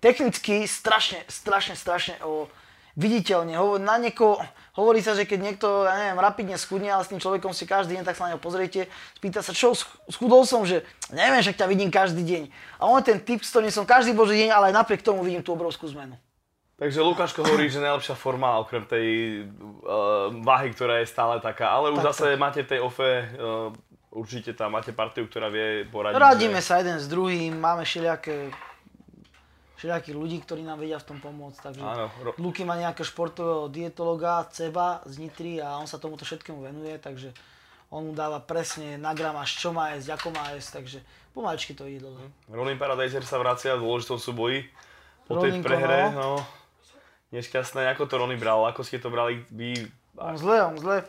technicky strašne, strašne, strašne o, viditeľne. Hovor, na niekoho, hovorí sa, že keď niekto, ja neviem, rapidne schudne, ale s tým človekom si každý deň, tak sa na neho pozriete, spýta sa, čo, sch- schudol som, že neviem, že ťa vidím každý deň. A on je ten typ, s ktorým som každý boží deň, ale aj napriek tomu vidím tú obrovskú zmenu. Takže Lukáško hovorí, že najlepšia forma okrem tej uh, váhy, ktorá je stále taká. Ale už Tak, zase máte v tej ofe, uh, určite tam máte partiu, ktorá vie poradiť. Radíme že... sa jeden s druhým, máme všelijaké všelijakých ľudí, ktorí nám vedia v tom pomôcť. Takže Áno, ro- Luky má nejakého športového dietologa, Ceba z Nitry a on sa tomuto všetkému venuje, takže on mu dáva presne na gramáž, čo má jesť, ako má jesť, takže pomaličky to ide dole. Ronin Paradiser sa vracia v dôležitom súboji. Po tej Roninko, prehre, no. no. Nešťastné, ako to Rony bral, ako ste to brali vy? On zle, on zle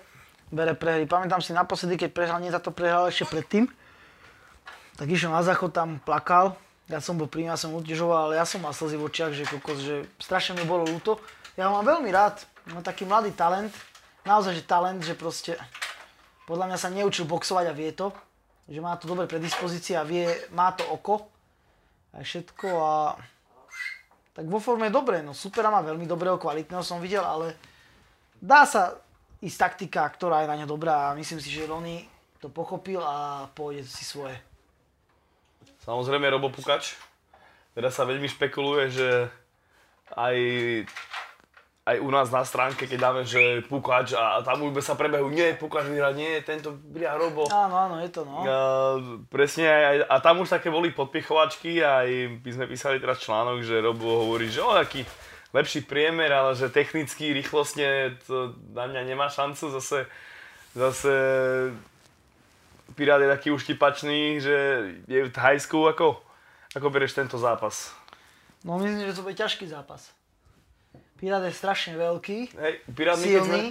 bere prehry. Pamätám si naposledy, keď prehral, nie za to prehral ešte predtým, tak išiel na záchod, tam plakal. Ja som bol pri ja som utežoval, ale ja som mal slzy v očiach, že kokos, že strašne mi bolo ľúto. Ja ho mám veľmi rád, má taký mladý talent, naozaj, že talent, že proste podľa mňa sa neučil boxovať a vie to, že má to dobré predispozície a vie, má to oko aj všetko a tak vo forme je dobré, no supera má veľmi dobrého, kvalitného som videl, ale dá sa ísť taktika, ktorá je na ňa dobrá a myslím si, že Rony to pochopil a pôjde si svoje. Samozrejme Robo Pukač. Teraz sa veľmi špekuluje, že aj aj u nás na stránke, keď dáme, že Pukač a, a tam už sa prebehu, nie, Pukač vyhrá, nie, tento vyhrá Robo. Áno, áno, je to no. A, presne, aj, a tam už také boli podpichovačky, aj my sme písali teraz článok, že Robo hovorí, že o, aký lepší priemer, ale že technicky, rýchlostne to na mňa nemá šancu, zase, zase Pirát je taký uštipačný, že je v Thajsku, ako, ako berieš tento zápas? No myslím, že to bude ťažký zápas. Pirát je strašne veľký, Hej, Pirát sme silný,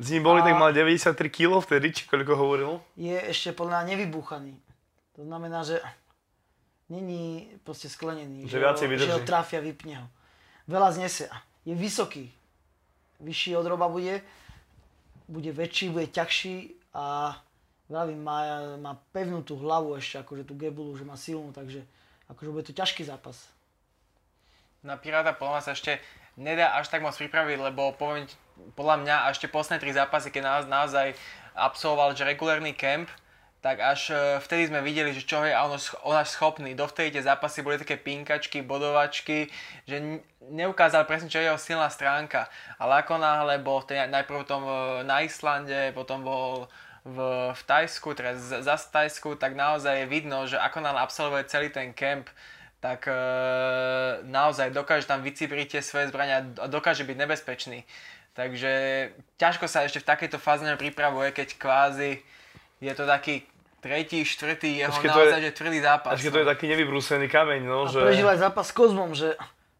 s ním boli, tak mal 93 kg vtedy, či koľko hovoril. je ešte podľa mňa nevybúchaný. To znamená, že není proste sklenený. Že ho- viacej že ho trafia, vypne ho. Veľa znese. Je vysoký. Vyšší od roba bude. Bude väčší, bude ťažší a vravím, má, má pevnú tú hlavu ešte, akože tú gebulu, že má silnú, takže akože bude to ťažký zápas. Na Piráta podľa sa ešte nedá až tak moc pripraviť, lebo poviem, podľa mňa tie posledné tri zápasy, keď naozaj, naozaj absolvoval že regulárny camp, tak až e, vtedy sme videli, že čo je on, schopný. Dovtedy tie zápasy boli také pinkačky, bodovačky, že neukázal presne, čo je jeho silná stránka. Ale ako náhle bol v najprv tom e, na Islande, potom bol v, v Tajsku, teraz z- zas v Tajsku, tak naozaj je vidno, že ako nám absolvuje celý ten camp, tak e, naozaj dokáže tam vycibriť tie svoje zbrania a dokáže byť nebezpečný. Takže ťažko sa ešte v takejto fáze pripravuje, keď kvázi je to taký tretí, štvrtý jeho Až keď to je- naozaj že tvrdý zápas. Až keď to je taký nevybrúsený kameň, no, A že... prežil aj zápas s Kozmom, že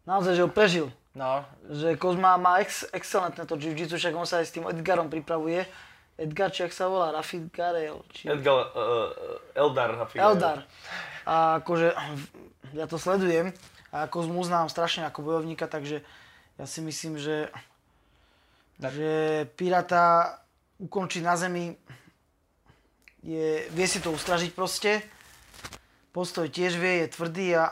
naozaj, že ho prežil. No, Že Kozma má ex, excelentné to jiu-jitsu, však on sa aj s tým Edgarom pripravuje. Edgar, či jak sa volá, Rafid Garel, či Edgar, uh, Eldar. Rafik. Eldar. A akože ja to sledujem a Kozmu znám strašne ako bojovníka, takže ja si myslím, že, že Pirata ukončí na zemi, je, vie si to ustražiť proste. Postoj tiež vie, je tvrdý a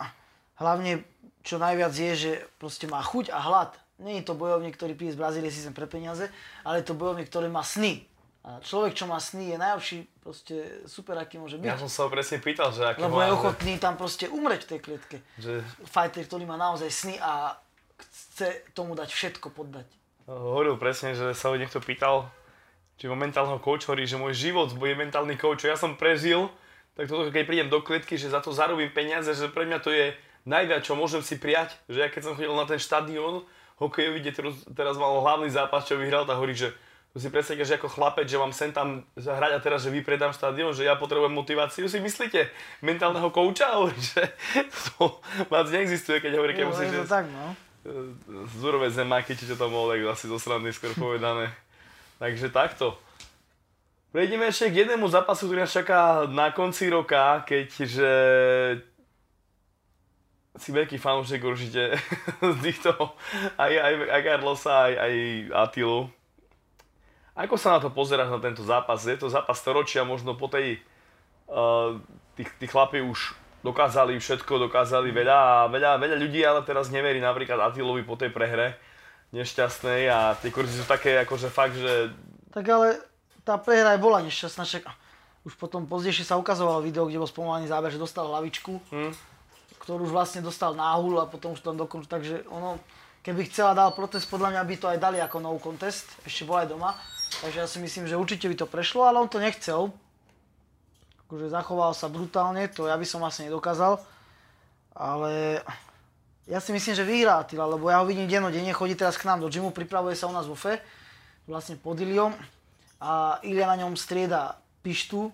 hlavne čo najviac je, že proste má chuť a hlad. Je to bojovník, ktorý príde z Brazílie si sem pre peniaze, ale je to bojovník, ktorý má sny. A človek, čo má sny, je najlepší proste super, aký môže byť. Ja som sa ho presne pýtal, že aký Lebo má, je ochotný tam proste umreť v tej klietke. Že, Fighter, ktorý má naozaj sny a chce tomu dať všetko poddať. hovoril presne, že sa ho niekto pýtal, či momentálneho coach hovorí, že môj život bude mentálny coach, čo ja som prežil, tak toto, keď prídem do klietky, že za to zarobím peniaze, že pre mňa to je najviac, čo môžem si prijať, že ja keď som chodil na ten štadión hokejový, kde teraz, teraz mal hlavný zápas, čo vyhral, tak hovorí, že to si predstavte, že ako chlapec, že mám sem tam zahrať a teraz, že vypredám štadión, že ja potrebujem motiváciu, si myslíte? Mentálneho kouča? [laughs] Hovorí, že to moc neexistuje, keď hovorí, keď Jo, musíš je to ísť- tak, no. Zúrové zemáky, či čo tam bolo, tak asi zo srandy skôr povedané. Takže takto. Prejdeme ešte k jednému zápasu, ktorý nás čaká na konci roka, keďže si veľký fanúšik určite [laughs] z týchto, aj, aj, aj Carlosa, aj, aj Atilu. Ako sa na to pozeráš na tento zápas? Je to zápas storočia, možno po tej... Uh, tí, chlapi už dokázali všetko, dokázali veľa a veľa, veľa ľudí ale teraz neverí napríklad Atilovi po tej prehre nešťastnej a tie kurzy sú také akože fakt, že Tak ale tá prehra aj bola nešťastná, však už potom pozdejšie sa ukazovalo video, kde bol spomalený záber, že dostal hlavičku, Hm. ktorú už vlastne dostal náhul a potom už tam dokončil, takže ono, keby chcela dal protest, podľa mňa by to aj dali ako no contest, ešte bol aj doma, takže ja si myslím, že určite by to prešlo, ale on to nechcel. Akože zachoval sa brutálne, to ja by som asi nedokázal, ale ja si myslím, že vyhrá Attila, lebo ja ho vidím dennodenne, chodí teraz k nám do gymu, pripravuje sa u nás vo FE, vlastne pod Iliom a Ilia na ňom strieda Pištu,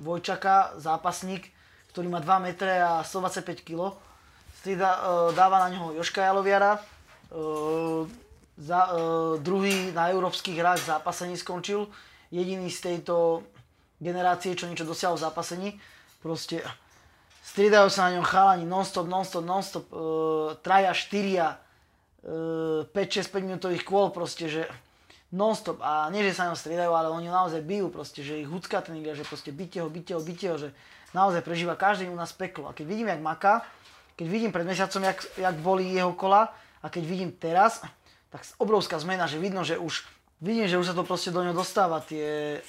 Vojčaka, zápasník, ktorý má 2 metre a 125 kg. Strieda, e, dáva na ňoho Joška Jaloviara, e, za, e, druhý na európskych hrách v zápasení skončil, jediný z tejto generácie, čo niečo dosiahol v zápasení. Proste striedajú sa na ňom chalani non-stop, non-stop, non-stop, e, traja, štyria, e, 5-6 5 minútových kôl proste, že non-stop a nie, že sa ňom striedajú, ale oni naozaj bijú proste, že ich hucká ten igra, že proste byte ho, byte ho, byte ho, že naozaj prežíva každý u nás peklo. A keď vidím, jak maká, keď vidím pred mesiacom, jak, jak boli jeho kola a keď vidím teraz, tak obrovská zmena, že vidno, že už vidím, že už sa to proste do neho dostáva tie,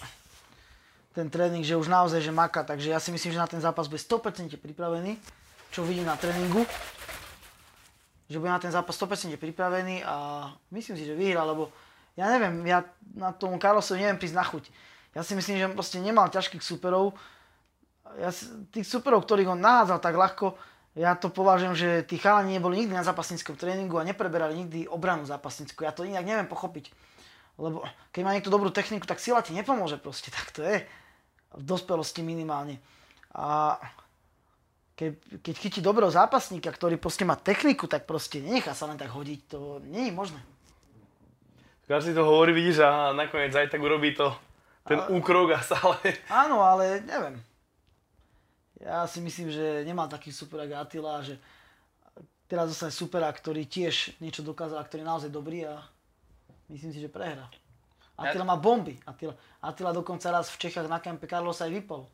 ten tréning, že už naozaj, že maká, takže ja si myslím, že na ten zápas bude 100% pripravený, čo vidím na tréningu, že bude na ten zápas 100% pripravený a myslím si, že vyhrá, lebo ja neviem, ja na tomu Carlosovi neviem prísť na chuť. Ja si myslím, že proste nemal ťažkých superov. Ja, tých superov, ktorých on nahádzal tak ľahko, ja to považujem, že tí chalani neboli nikdy na zápasníckom tréningu a nepreberali nikdy obranu zápasnícku. Ja to inak neviem pochopiť. Lebo keď má niekto dobrú techniku, tak sila ti nepomôže proste, tak to je. V dospelosti minimálne. A keď, keď chytí dobrého zápasníka, ktorý proste má techniku, tak proste nenechá sa len tak hodiť. To nie je možné. Každý to hovorí, vidíš, a nakoniec aj tak urobí to ten a... úkrok a stále... Áno, ale neviem. Ja si myslím, že nemá taký super ako Attila, že teraz dostane supera, ktorý tiež niečo dokázal, ktorý je naozaj dobrý a myslím si, že prehra. Attila má bomby. Attila, Attila dokonca raz v Čechách na kempe Carlos aj vypol.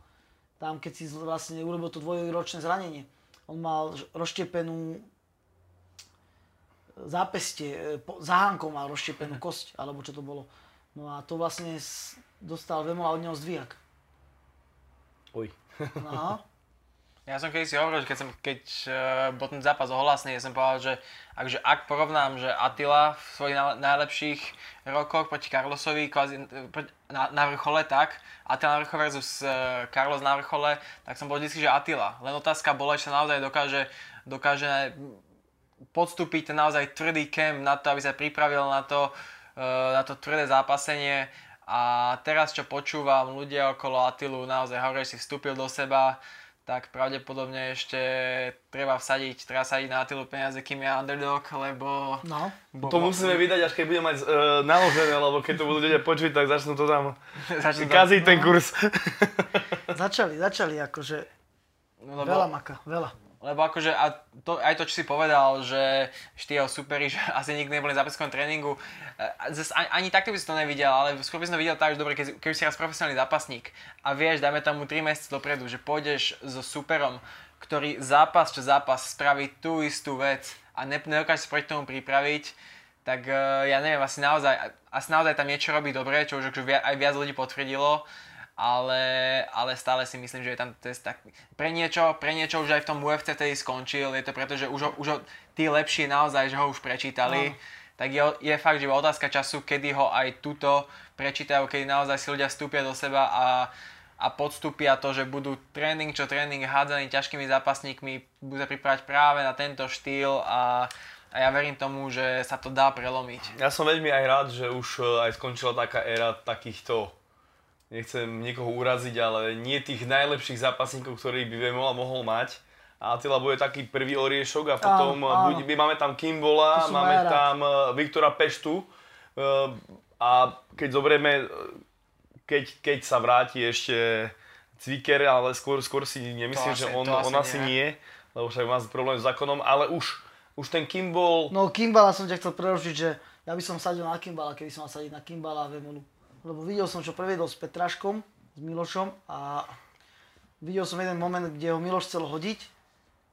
Tam, keď si vlastne urobil to dvojročné zranenie. On mal rozštepenú zápestie, e, zahánkou mal rozštepenú [laughs] kosť, alebo čo to bolo. No a to vlastne dostal Vemola od neho zdvihak. Oj. Aha. [laughs] Ja som keď si hovoril, že keď, som, keď uh, bol ten zápas ohlasný, ja som povedal, že akže ak porovnám, že Attila v svojich najlepších rokoch proti Carlosovi kvázi, na, na vrchole, tak Attila na vrchole versus uh, Carlos na vrchole, tak som bol vždy, že Attila. Len otázka bola, či sa naozaj dokáže, dokáže podstúpiť ten naozaj tvrdý kemp na to, aby sa pripravil na to, e, na to tvrdé zápasenie. A teraz, čo počúvam ľudia okolo Atilu, naozaj hovorí, že si vstúpil do seba, tak pravdepodobne ešte treba vsadiť, treba sadiť na Atilu peniaze, kým je underdog, lebo... No. Bo... To musíme vydať, až keď budeme mať uh, naložené, lebo keď to budú ľudia počuť, tak začnú to tam [laughs] kaziť ten no. kurz. začali, začali akože no, lebo... veľa maka, veľa. Lebo akože a to, aj to, čo si povedal, že štyho superi, [laughs] že asi nikdy neboli na zápasovom tréningu, ani, ani takto by si to nevidel, ale skôr by som to videl tak, že dobre, keď, keď si raz profesionálny zápasník a vieš, dajme tomu 3 mesiace dopredu, že pôjdeš so superom, ktorý zápas čo zápas spraví tú istú vec a ne, nedokáže sa proti tomu pripraviť, tak uh, ja neviem, asi naozaj, asi naozaj tam niečo robí dobre, čo už aj viac ľudí potvrdilo ale, ale stále si myslím, že je tam test tak... Pre niečo, pre niečo už aj v tom UFC vtedy skončil, je to preto, že už ho, už ho tí lepší naozaj, že ho už prečítali. No. Tak je, je fakt, že otázka času, kedy ho aj tuto prečítajú, kedy naozaj si ľudia vstúpia do seba a, a podstúpia to, že budú tréning čo tréning hádzaní ťažkými zápasníkmi, budú sa pripravať práve na tento štýl a, a ja verím tomu, že sa to dá prelomiť. Ja som veľmi aj rád, že už eh, aj skončila taká éra takýchto nechcem niekoho uraziť, ale nie tých najlepších zápasníkov, ktorých by Vemola mohol mať. A Attila bude taký prvý oriešok a potom áno, áno. Buď, my máme tam Kimbola, máme tam uh, Viktora Peštu uh, a keď zoberieme, keď, keď sa vráti ešte Cviker, ale skôr, skôr si nemyslím, že on, on asi nie. nie, lebo však má problém s zákonom, ale už, už ten Kimball... No Kimbala som ťa chcel prerušiť, že ja by som sadil na Kimbala, keby som mal sadiť na Kimbala a Vemolu lebo videl som, čo previedol s Petraškom, s Milošom a videl som jeden moment, kde ho Miloš chcel hodiť,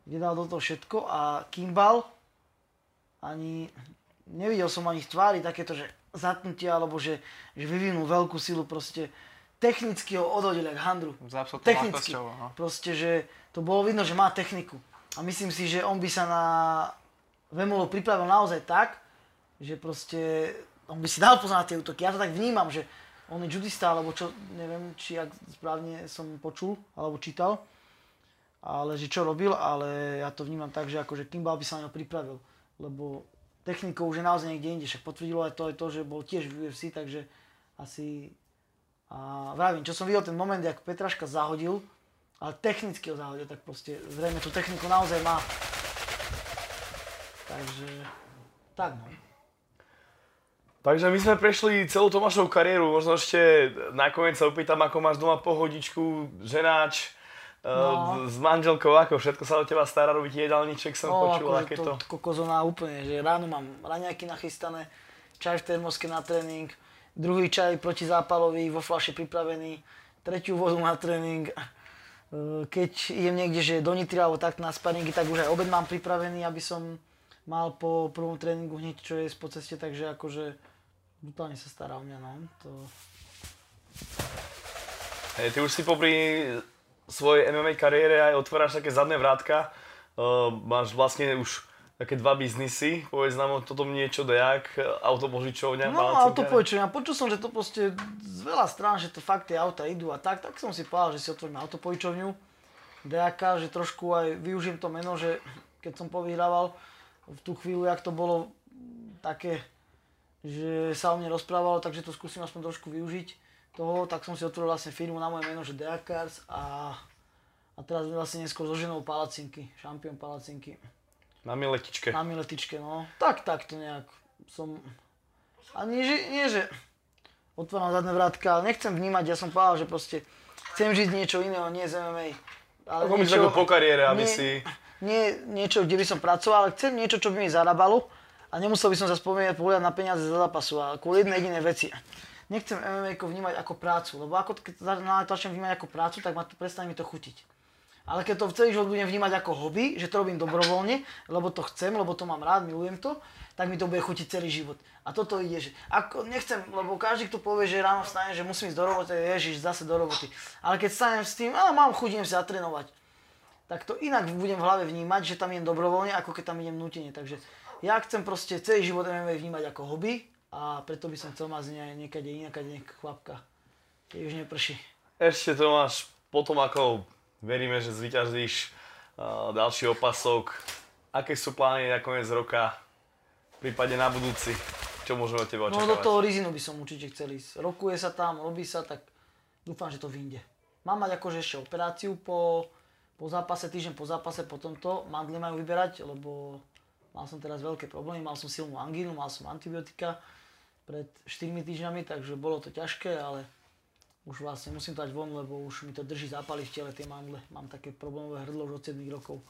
kde dal do toho všetko a Kimbal ani nevidel som ani v tvári takéto, že zatnutia, alebo že, že vyvinul veľkú silu, proste technicky ho odhodil jak handru. Technicky. No. Proste, že to bolo vidno, že má techniku. A myslím si, že on by sa na Vemolo pripravil naozaj tak, že proste on by si dal pozor na tie útoky. Ja to tak vnímam, že on je judista, alebo čo, neviem, či ak správne som počul, alebo čítal, ale že čo robil, ale ja to vnímam tak, že akože Kimball by sa na pripravil, lebo technikou už je naozaj niekde inde, však potvrdilo aj to, aj to, že bol tiež v UFC, takže asi... A vravím, čo som videl ten moment, jak Petraška zahodil, ale technicky ho zahodil, tak proste zrejme tú techniku naozaj má. Takže, tak no. Takže my sme prešli celú Tomášovú kariéru, možno ešte nakoniec sa opýtam, ako máš doma pohodičku, ženáč, eh, no. s manželkou, ako všetko sa o teba stará robiť jedálniček, som no, počul, aké to. to. Kokozona úplne, že ráno mám raňajky nachystané, čaj v termoske na tréning, druhý čaj protizápalový vo fľaše pripravený, tretiu vodu na tréning. E, keď idem niekde, že do Nitry alebo tak na sparingy, tak už aj obed mám pripravený, aby som mal po prvom tréningu hneď čo je po ceste, takže akože brutálne sa stará o mňa, no. To... Hey, ty už si popri svojej MMA kariére aj otváraš také zadné vrátka. Uh, máš vlastne už také dva biznisy, povedz nám o toto niečo dejak, autopožičovňa, No, autopožičovňa, počul som, že to proste z veľa strán, že to fakt tie auta idú a tak, tak som si povedal, že si otvorím autopožičovňu, dejaka, že trošku aj využijem to meno, že keď som povyhrával v tú chvíľu, jak to bolo také, že sa o mne rozprávalo, takže to skúsim aspoň trošku využiť toho, tak som si otvoril vlastne firmu na moje meno, že Deakars a, a teraz vlastne neskôr so ženou Palacinky, šampión Palacinky. Na miletičke. Na miletičke, no. Tak, tak to nejak som... A nie, že, nie, že otváram zadné vrátka, ale nechcem vnímať, ja som povedal, že proste chcem žiť niečo iného, nie z MMA. Ale Ako niečo, po kariére, aby nie, si... Nie niečo, kde by som pracoval, ale chcem niečo, čo by mi zarábalo a nemusel by som sa spomínať pohľad na peniaze za zápasu a kvôli jednej jedinej veci. Nechcem MMA vnímať ako prácu, lebo ako keď začnem vnímať ako prácu, tak ma to, prestane mi to chutiť. Ale keď to celý život budem vnímať ako hobby, že to robím dobrovoľne, lebo to chcem, lebo to mám rád, milujem to, tak mi to bude chutiť celý život. A toto ide, že ako nechcem, lebo každý, kto povie, že ráno vstane, že musím ísť do roboty, ježiš, zase do roboty. Ale keď stanem s tým, a mám chuť, sa zatrénovať, tak to inak budem v hlave vnímať, že tam idem dobrovoľne, ako keď tam idem nutene. Takže ja chcem proste celý život MMA vnímať ako hobby a preto by som chcel mať nej niekade inakade nejaká chlapka, keď už neprší. Ešte to máš potom ako Veríme, že zvyťazíš uh, ďalší opasok. Aké sú plány na koniec roka, prípade na budúci? Čo môžeme od teba očakávať? No do toho Rizinu by som určite chcel ísť. Rokuje sa tam, robí sa, tak dúfam, že to vyjde. Mám mať akože ešte operáciu po, po zápase, týždeň po zápase, po tomto. Mandle majú vyberať, lebo mal som teraz veľké problémy, mal som silnú angínu, mal som antibiotika pred 4 týždňami, takže bolo to ťažké, ale už vlastne musím to dať von, lebo už mi to drží zápaly v tele, tie mandle. Mám také problémové hrdlo už od 7 rokov.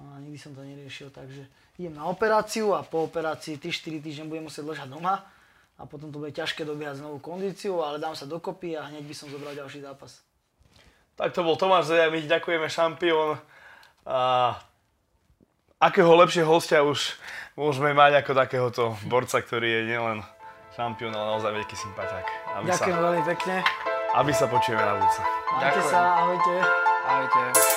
A nikdy som to neriešil, takže idem na operáciu a po operácii 3-4 týždne budem musieť ležať doma a potom to bude ťažké dobiehať znovu kondíciu, ale dám sa dokopy a hneď by som zobral ďalší zápas. Tak to bol Tomáš Zeja, my ďakujeme šampión. A akého lepšieho hostia už môžeme mať ako takéhoto borca, ktorý je nielen šampión, ale naozaj veľký sympatiák. Ďakujem sa... veľmi pekne aby sa počujeme na budúce. Majte sa, ahojte. Ahojte.